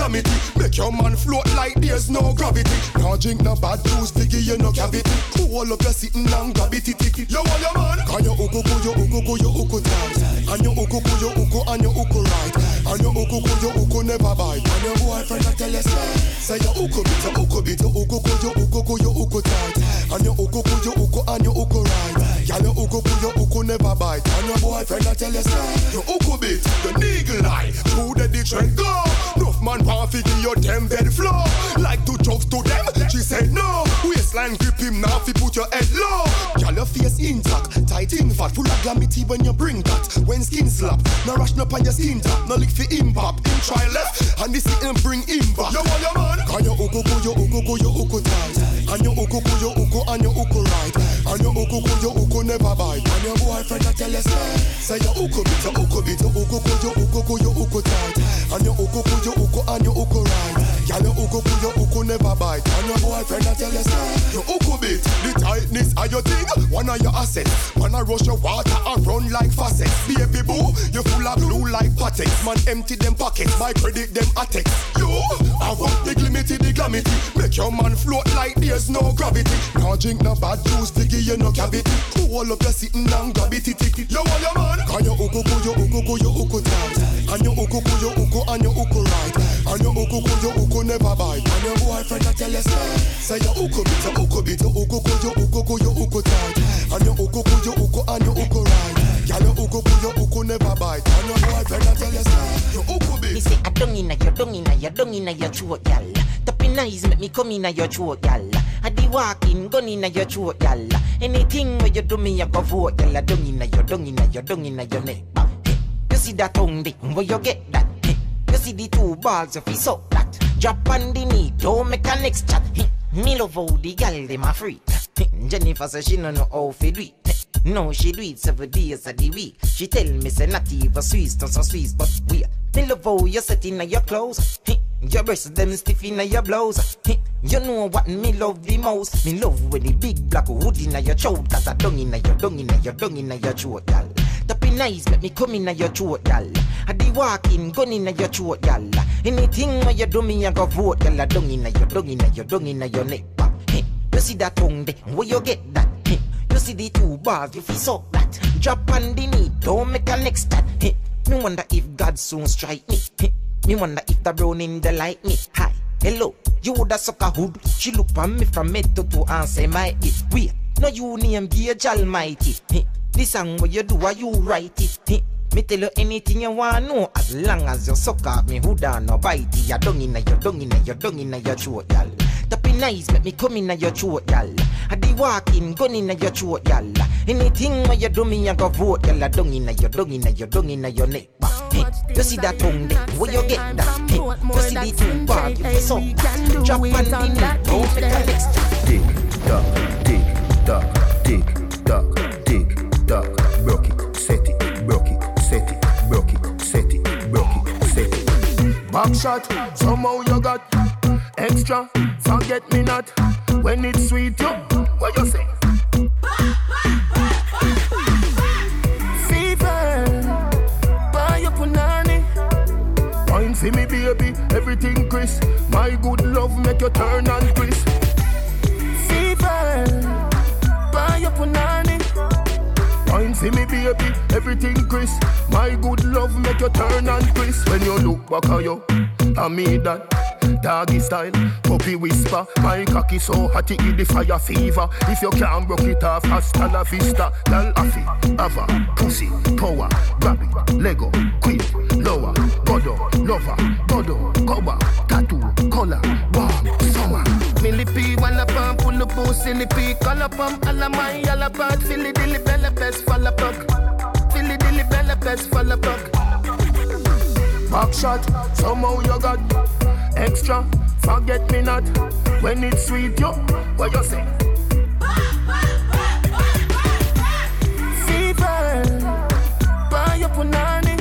limited Make your man float like there's no gravity No drink no bad juice Figure you no cavity Pull up your sitting and grab it You want your man Can you uku ku you uku ku you uku tight And you uku ku you uku and you uku right And you uku ku you uku never bite And your boyfriend a tell you say Say you uku bit you uku bit you uku ku you uku ku you uku tight And you uku ku you uku and you uku right Can you uku ku you uku never bite And your boyfriend a tell you say You uku bit the eagle eye Through the and go Enough man want fi give you them bed floor Like to choke to them She said no Waistline grip him now fi put your head low Girl your face intact Tight in fat Full of glamity when you bring that When skin slap No rush no on your skin tap No lick fi impact Him try left And this him bring him back You want your man Can you uku ku you uku ku you uku tight And you uku ku you uku and you uku right And you uku ku you uku never bite And your boyfriend a tell you say Say you uku bit you uku bit you uku ku you uku ku you uku tight And you uku ku you uku and you uku right Girl you uku ku you uku never bite. And your boyfriend I tell you say, you uku bit. The tightness of your thing, one of your assets. Wanna rush your water and run like faucets. Baby boo, you full of blue like Pattex. Man empty them pockets, my credit them attacks. You, I want the glimity, the glamity. Make your man float like there's no gravity. Now drink no bad juice, figure you no cavity. Hold up your sitting and grab it, it, it. You want your man? Can you uku, you uku, you uku tight. And you uku, you uku, and you uku right. And you uku, you uku never bite. And your boyfriend I tell you say, say you uku bit, you uku bit, you uku, you uku, you uku tight. And you uku, you uku, and you uku right. Girl, you uku, you uku never bite. And your boyfriend I tell you say, you uku bit. Me say I don't inna your, don't inna your, don't inna your throat, gal. Tapping eyes make me come inna your throat, gal. I di walking, gun inna your throat, gal. Anything where you do me, I go vote, gal. Don't inna your, don't inna your, don't inna your neck. You see that tongue, where you get that? You see the two balls, if you suck that. Drop on the knee, don't make a next chat. Me love how the gal dem a free. Jennifer say she no know how fi do it. No, she do it seven days of the week. She tell me say not even Swiss, not so Swiss, but we. Me love how you set in your clothes. Your breasts them stiff in your blouse. You know what me love the most? Me love when the big black hood in your throat. Cause I dung in your dung in your dung in your throat, gal. Tapping eyes make me come in your throat, gal. I di walking gun in your throat, gal. Anything where you do me, I go vote, gal. I dung in your dung in your dung in your neck. You see that tongue there? Where you get that? You see the two bars? You feel suck that? Drop on the knee, don't make a next. Hey, Me wonder if God soon strike me. Me wonder if the brown in the like me. Hi, hello, you woulda suck a hood. She look on me from head to toe and say my it. Wait, no you name Gage Almighty. This song what you do, are you write it? Me tell you anything you want know as long as you suck off me hood and no bite it. You dung inna your dung inna your dung inna your throat, y'all. Eyes make me come inna your throat, y'all. I di walking gun inna your throat, y'all. Anything where you do me, I go vote, y'all. Dung inna your dung inna your dung inna your neck. Hey, you see that tongue there? Where you get that? Hey, you see the two bars? You feel so Drop on the knee, don't make a next Tick tock, tick tock, tick tock, tick tock. Broke it, set it, broke it, set it, broke it, set it, broke it, set it. Back shot, somehow you got extra. Forget me not when it's sweet. You, what you say? Fever, buy your punani. Wine for me, baby, everything crisp. My good love make you turn and crisp. Fever, buy your punani. Wine for me, baby, everything crisp. My good love make you turn and crisp. When you look back at you, I mean that. Doggy style, puppy whisper. My cocky so hot it give the fire fever. If you can't broke it off, hasta la vista. Girl, affy, ava, pussy, power, grab it, Lego, queen, lower, godo, lover, godo, cover, tattoo, color, warm, summer. Millipede, wanna pump, pull up, silly pea, color pump, all of my yellow part, filly dilly bella best, fall a puck. Filly dilly bella best, fall a puck. Back shot, somehow you got extra. Forget me not when it's sweet, yo. What you say? Fever, buy your punani.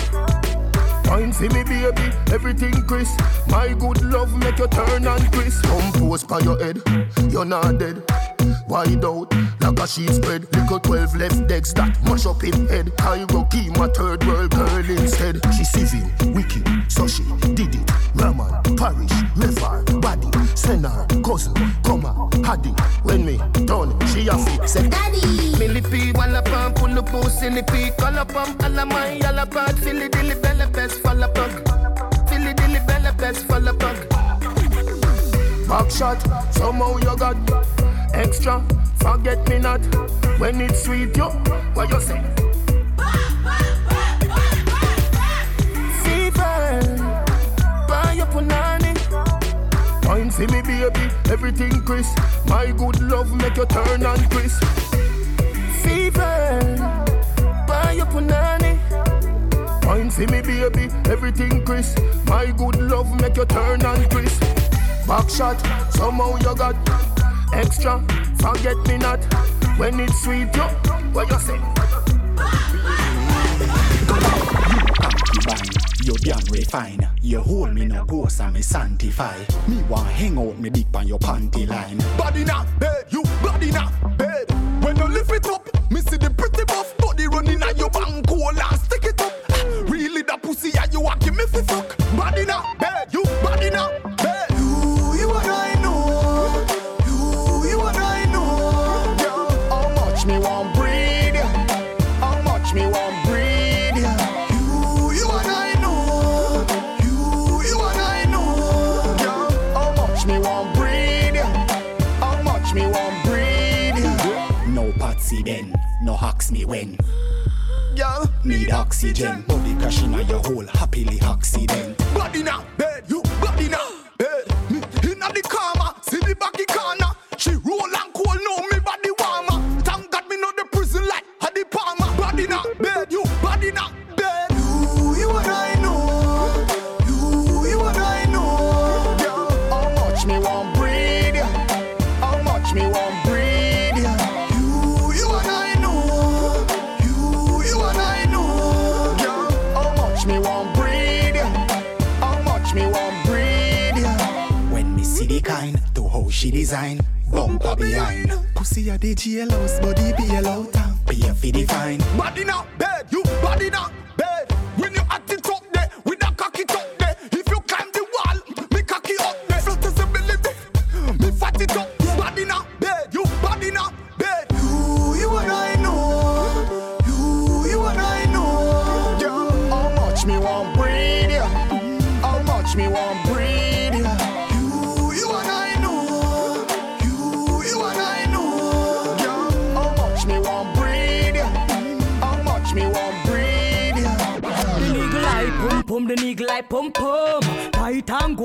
Wine for me, baby, everything crisp. My good love make you turn and crisp. Compose by your head, you're not dead. Wide out, like a sheet spread. Little 12 left decks that mash up in head. Go keep my third world girl instead. She civil, wicked, so she did it. Raman, parish, river, body, senor, cousin, comma, haddy. When me done, she a fit, say daddy. Millipede, walla pump, pull up, silly pea, color pump, alla um, my, alla part, filly dilly bella best, fall pug. Filly dilly bella best, fall pug. Back shot, somehow you got extra. Forget me not when it's sweet, yo. What you say? Fever, buy your punani. Wine for me, baby, everything crisp. My good love make you turn and crisp. Fever, buy your punani. Wine for me, baby, everything crisp. My good love make you turn and crisp. Back shot, somehow you got extra. Forget me not when it's sweet, yo. What you say? Your damn refine. You hold me no ghost and me sanctify. Me want hang out me dick on your panty line. Body na bed, you body na bed. When you lift it up, me see the pretty buff body running at your bank hole and stick it up. Really that pussy and you want give me fi fuck. Much me want breed? How much me want breed? You, you and I know. You, you and I know. Yeah, how much me want breed? How much me want breed? No patsy then, no hacks me when. Yeah, Need oxygen, body crashing on your hole, happily accident. Body na bed, you body na design, bumper behind. Pussy a the jailhouse, body be allowed town. Pay for the fine. Body na bed, you body na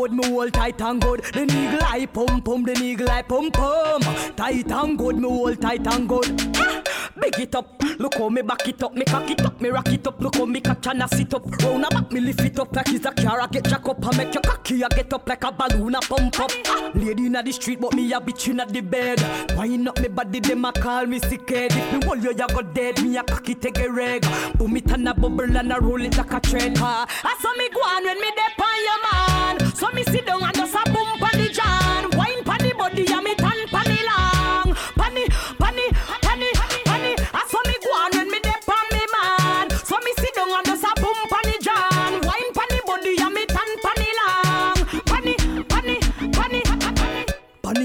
good, me hold tight and good. The nigga like pum pum, the nigga like pum pum. Tight and good, me hold tight and good. Ah, Big it up, look how me back it up, me cock it up, me rock it up, look how me catch and I sit up. Round about me lift it up like it's a car, I get jack up, I make your cocky, I get up like a balloon, I pump up. Ah, Lady inna the street, but me a bitch inna the bed. Wind up me body, them a call me sick head. If me hold you, you go dead, me a cocky take a reg. Boom it and a bubble and a roll it like a trend. Ah, I saw me go on when me dep on your man. So me sit down and just a boom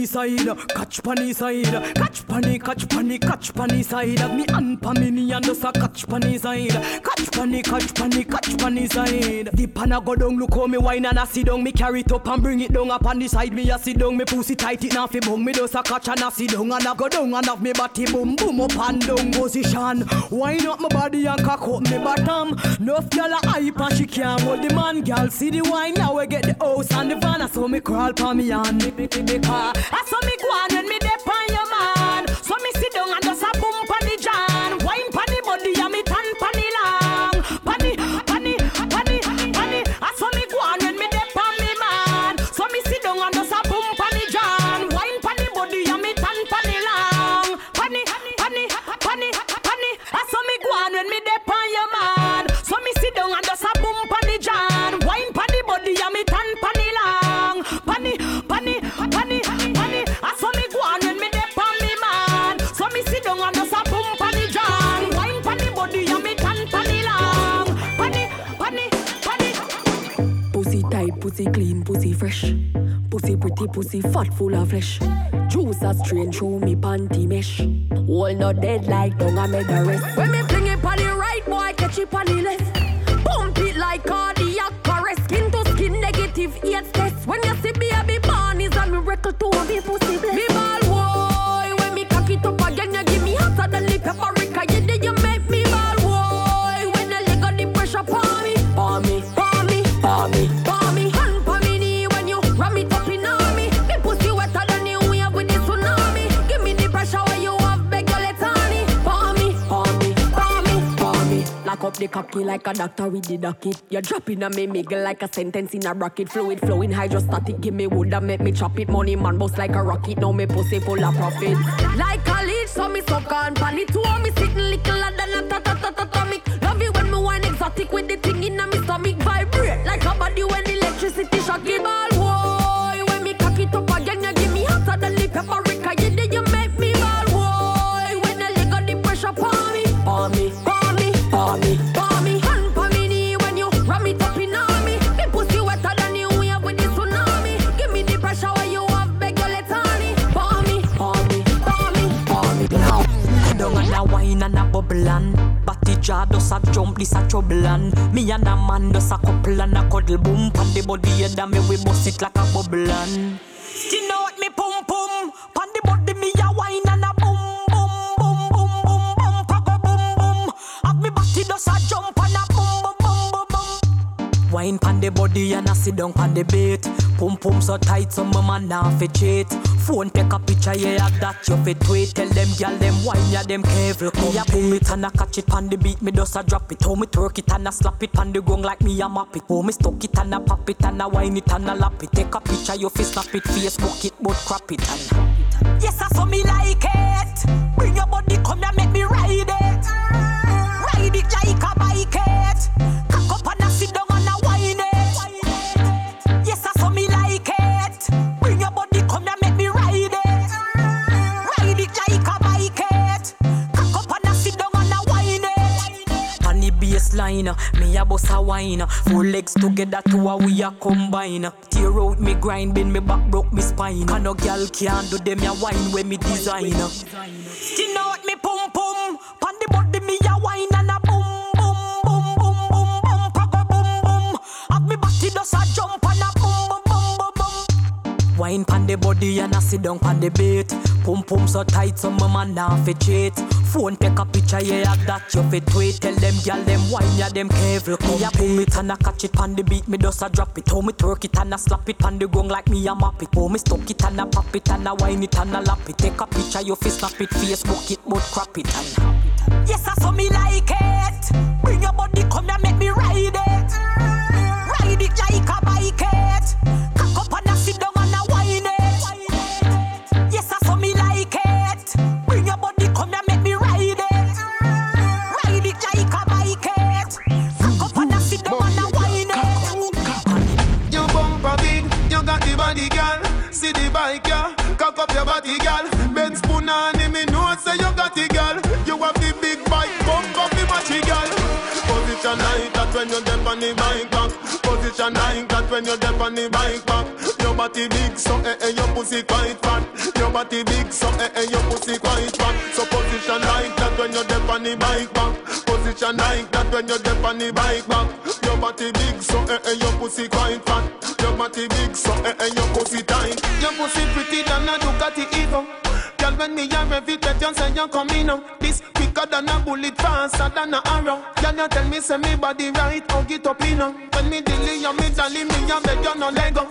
side, catch panny side, catch panny, catch panny, catch panny side. Me and panny and just a catch panny side, catch panny, catch panny, catch panny side. The panna go down, look how me wine and I sit down. Me carry it up and bring it down up on the side. Me a sit down, me pussy tight it now fi bung. Me just a catch and I sit down and I go down and have me body boom boom up and down position. Wine up my body and cock up me bottom. Nuff gyal a hype and she can't hold the man. Gyal see the wine now we get the house and the van. So me crawl pa me and me me me me car. I saw me go on when me dep on your man. Pussy fat, full of flesh. Juice a strain through me panty mesh. All not dead like dung I made the rest. When me fling it on the right, boy, catch it on the left. The cocky like a doctor with the docket. You drop in a me miggle like a sentence in a rocket. Fluid flowing hydrostatic. Give me wood and make me chop it. Money man boss like a rocket. Now me pussy full of profit. Like a leech, so me suck on pan it. Two me sitting little than a ta ta ta ta atomic. Love it when me wine exotic with the thing in a me stomach. Vibrate like a body when electricity shock the ball. Boy, when me cock it up again, you give me hotter than the paprika. And a bubble and Batty jaw does a jump, this a trouble and Me and a man does a couple and a cuddle boom Pan the body and me we bust it like a bubble and You know what me pum Wine pan the body and I sit down pan the bait. Pum pum so tight, so my man now fi cheat. Phone take a picture, yeah, of that you fi tweet. Tell them gyal them wine, yeah, them careful. Me a pull it and I catch it pan the beat, me just a drop it. How me twerk it and I slap it pan the gong like me a map it. Me stuck it and I pop it and I wine it and I lap it. Take a picture, you fi snap it, Facebook it, but crap it and. Yes, I saw me like it. Baseline, me a bust a wine. Four legs together, two a we a combine. Tear out me grind, bend me back, broke me spine. And no girl can do them a wine when me design. You what me pum Wine pan the body and I sit down pan the beat. Pum pum so tight, so my man now fi cheat. Phone take a picture, yeah, that you fi tweet. Tell them gyal them wine, yeah, them careful. Me a pull it and I catch it pan the beat, me just a drop it. How me twerk it and I slap it pan the gong like me a map it. How me stuck it and I pop it and I wine it and I lap it. Take a picture, you fi snap it, Facebook it, but crap it and. Yes, I saw me like your girl. Bed spoon on him, me know say you got it, girl. You have the big bike, bump up the matchy, girl. Position like that when you're deep on the bike back. Position like that when you're deep on the bike back. Your body big, so eh eh, your pussy quite fat. Your body big, so eh eh, your pussy quite fat. So position like that when you're deep on the bike back. Position like that when you're deep on the bike back. Your body big, so eh eh, your pussy quite fat. Body big, so eh eh, your pussy tight. Your pussy pretty than a Ducati Evo. Girl, when me a rev it, bet you say you coming now. This quicker than a bullet, faster than a arrow. Girl, you tell me say me body right, hug it up in. When me dilly, you me dolly, me a beg you no let go.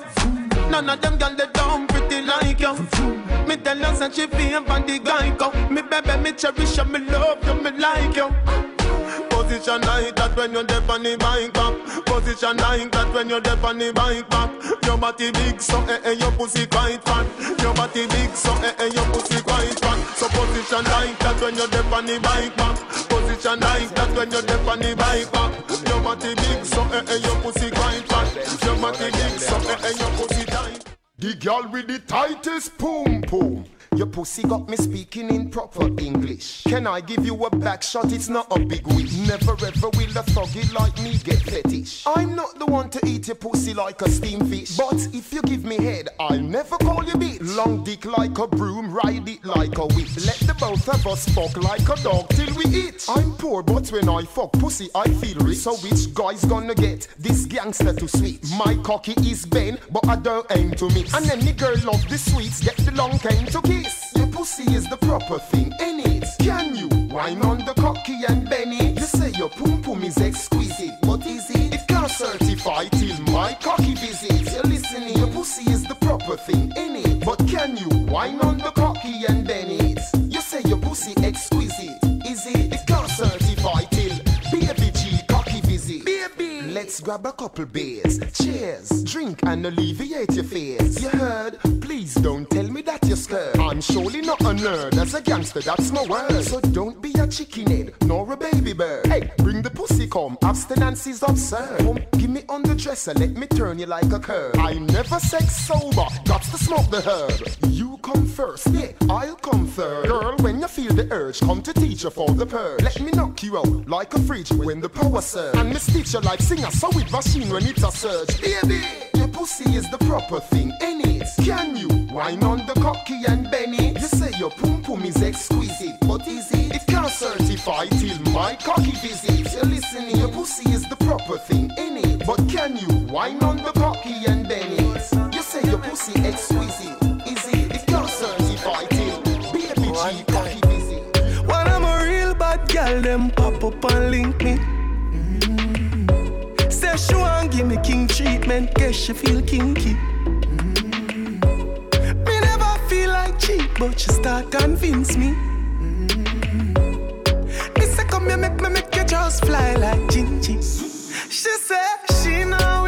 None of them girl they dumb pretty like you. Me tell her say she favor the guy go. Me baby, me cherish you, me love you, me like you. Position like that when you're deep on the bike back. Position like that when you're deep on the bike back. Your body big, so eh eh, your pussy quite fat. Your body big, so eh eh, your pussy quite fat. So position like that when you're deep on the bike back. Position like that when you're deep on the bike back. Your body big, so eh eh, your pussy quite fat. Your body big, so eh eh, your pussy tight. The girl with the tightest poom poom. Your pussy got me speaking in proper English. Can I give you a back shot? It's not a big wish. Never ever will a thuggy like me get fetish. I'm not the one to eat your pussy like a steamed fish. But if you give me head, I'll never call you bitch. Long dick like a broom, ride it like a witch. Let the both of us fuck like a dog till we eat. I'm poor, but when I fuck pussy, I feel rich. So which guy's gonna get this gangster to sweet? My cocky is bent, but I don't aim to miss. And any girl love the sweets, get the long cane to kiss. Pussy is the proper thing, ain't it? Can you wine on the cocky and Benny? You say your pum pum is exquisite, but is it? It can't certify till my cocky visits. You're listening, your pussy is the proper thing, ain't it? But can you wine on the cocky and Benny? You say your pussy exquisite, is it? It can't certify let's grab a couple beers. Cheers, drink and alleviate your fears. You heard? Please don't tell me that you're scared. I'm surely not a nerd. As a gangster, that's my word. So don't be a chicken head, nor a baby bird. Hey, bring the pussy come. Abstinence is absurd. Come, give me on the dresser, let me turn you like a curb. I never sex sober, got to smoke the herb. You come first, yeah, I'll come third. Girl, when you feel the urge, come to teacher for the purge. Let me knock you out like a fridge when the power surge. And stitch you like singer, so with machine when it's a surge. Baby, your pussy is the proper thing, ain't it? Can you wine on the cocky and Benny? You say your pum pum is exquisite, but is it? It can't certify till my cocky visits. You listening, your pussy is the proper thing, ain't it? But can you wine on the cocky girl, them pop up and link me. Mm. Say she want give me king treatment, guess she feel kinky. Mm. Me never feel like cheap, but she start convince me. Mm. Me say come here, make me make you just fly like Gingy. She say she know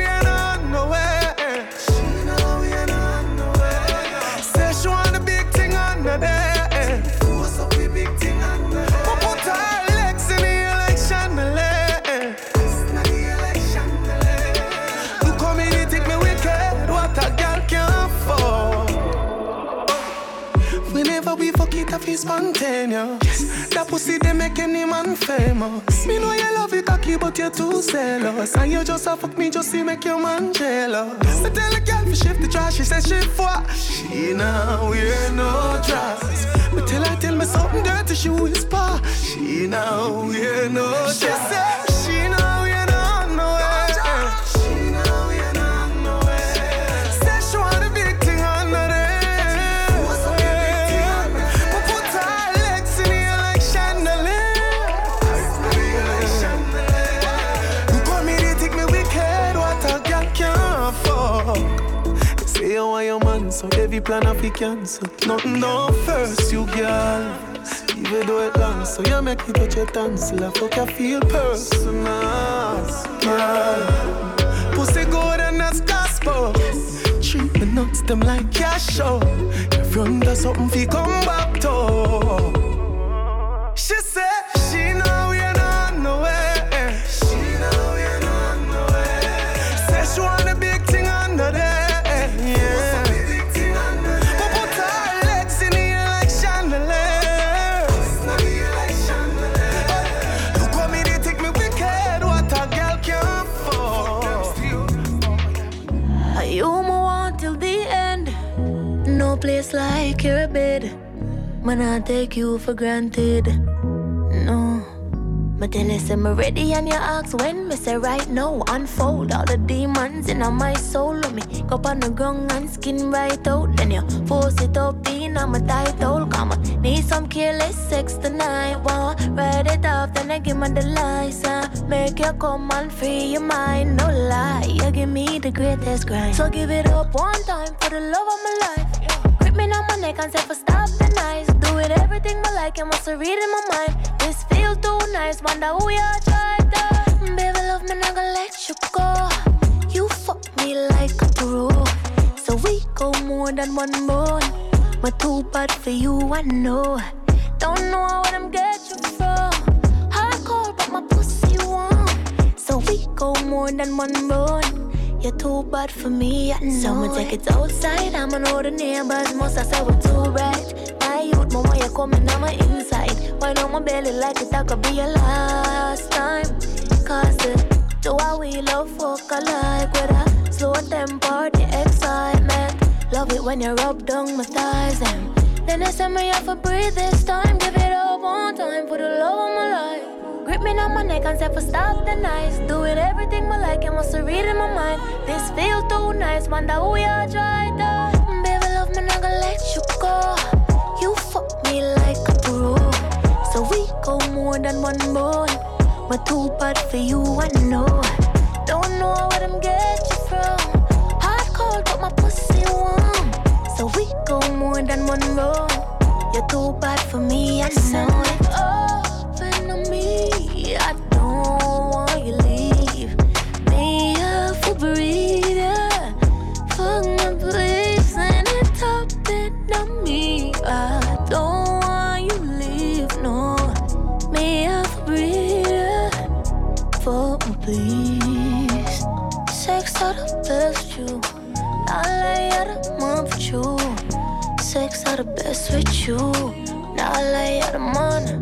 I feel spontaneous. That pussy they make any man famous. Me know you love it cocky, but you're too zealous. And you just a fuck me just to make your man jealous. I tell a girl to shift the trash, she says shift what? She now wear no dress. Me tell her tell me something dirty, she whisper. She now wear no dress. Every plan of you cancel. Nothing no first, you girl. Even though it long, so you make me touch your tonsil. I fuck you feel personal, girl. Pussy good and that's gospel. Treat me nuts them like cash. If you under something, fi come back to. Place like your bed. Man, I take you for granted. No. But then you say me ready and you ask when me say right now unfold all the demons in my soul. Let me go on the ground and skin right out. Then you force it up in on my tight hole. Come on, need some careless sex tonight. Wow, ride it off then I give me the uh, Make you come and free your mind, no lie You give me the greatest grind. So give it up one time for the love of my life Grip me on my neck and say for stop the nights Do it everything I like, I must read in my mind. This feel too nice, wonder who you try to. Baby love me, not gonna let you go. You fuck me like a pro. So we go more than one bone. But too bad for you, I know. Don't know where I'm get you from. Hardcore, but my pussy warm. So we go more than one bone you're too bad for me, I know Someone take it. outside, I'ma know the neighbors. Must I say we're too bright My youth, mama, you coming on my inside. Why on my belly like it, that could be your last time. Cause the, the way we love fuck alike With a slow tempo, the excitement. Love it when you rub down my thighs and Then I send me off a breathe this time. Give it up one time for the love of my life Grip me on my neck and say for stop the nights Doing everything I like, it must read in my mind? This feel too nice, wonder who you try to Baby love me, not gonna let you go. You fuck me like a pro So we go more than one bone. But too bad for you, I know. Don't know where them get you from. Hard cold, but my pussy warm. So we go more than one road You're too bad for me, I know it. Open the with you. I out of month with you. Sex are the best with you. Now I lay out the money.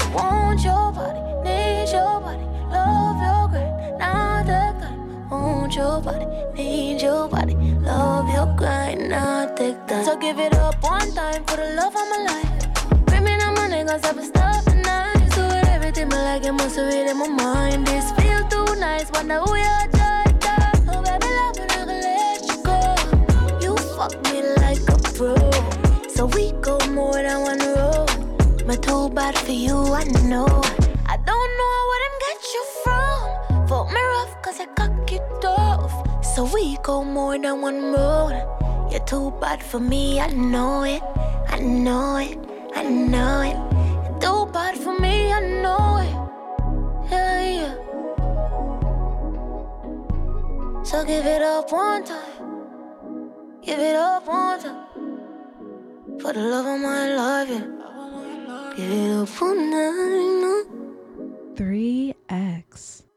I want your body, need your body, love your grind. Now that time, want your body, need your body, love your grind. Now take that. So give it up one time for the love of my life. Bring me the money, cause I've been stopping nice. Do it everything, but like it must have read in my mind. This feel too nice, wonder who you're just. So we go more than one road. But too bad for you, I know. I don't know where them get you from. Fuck me rough, cause I cock it off. So we go more than one road. You're too bad for me, I know it. I know it. I know it. You're too bad for me, I know it. Yeah, yeah. So give it up one time. Give it up one time. For the love of my life, yeah. One night. 3X.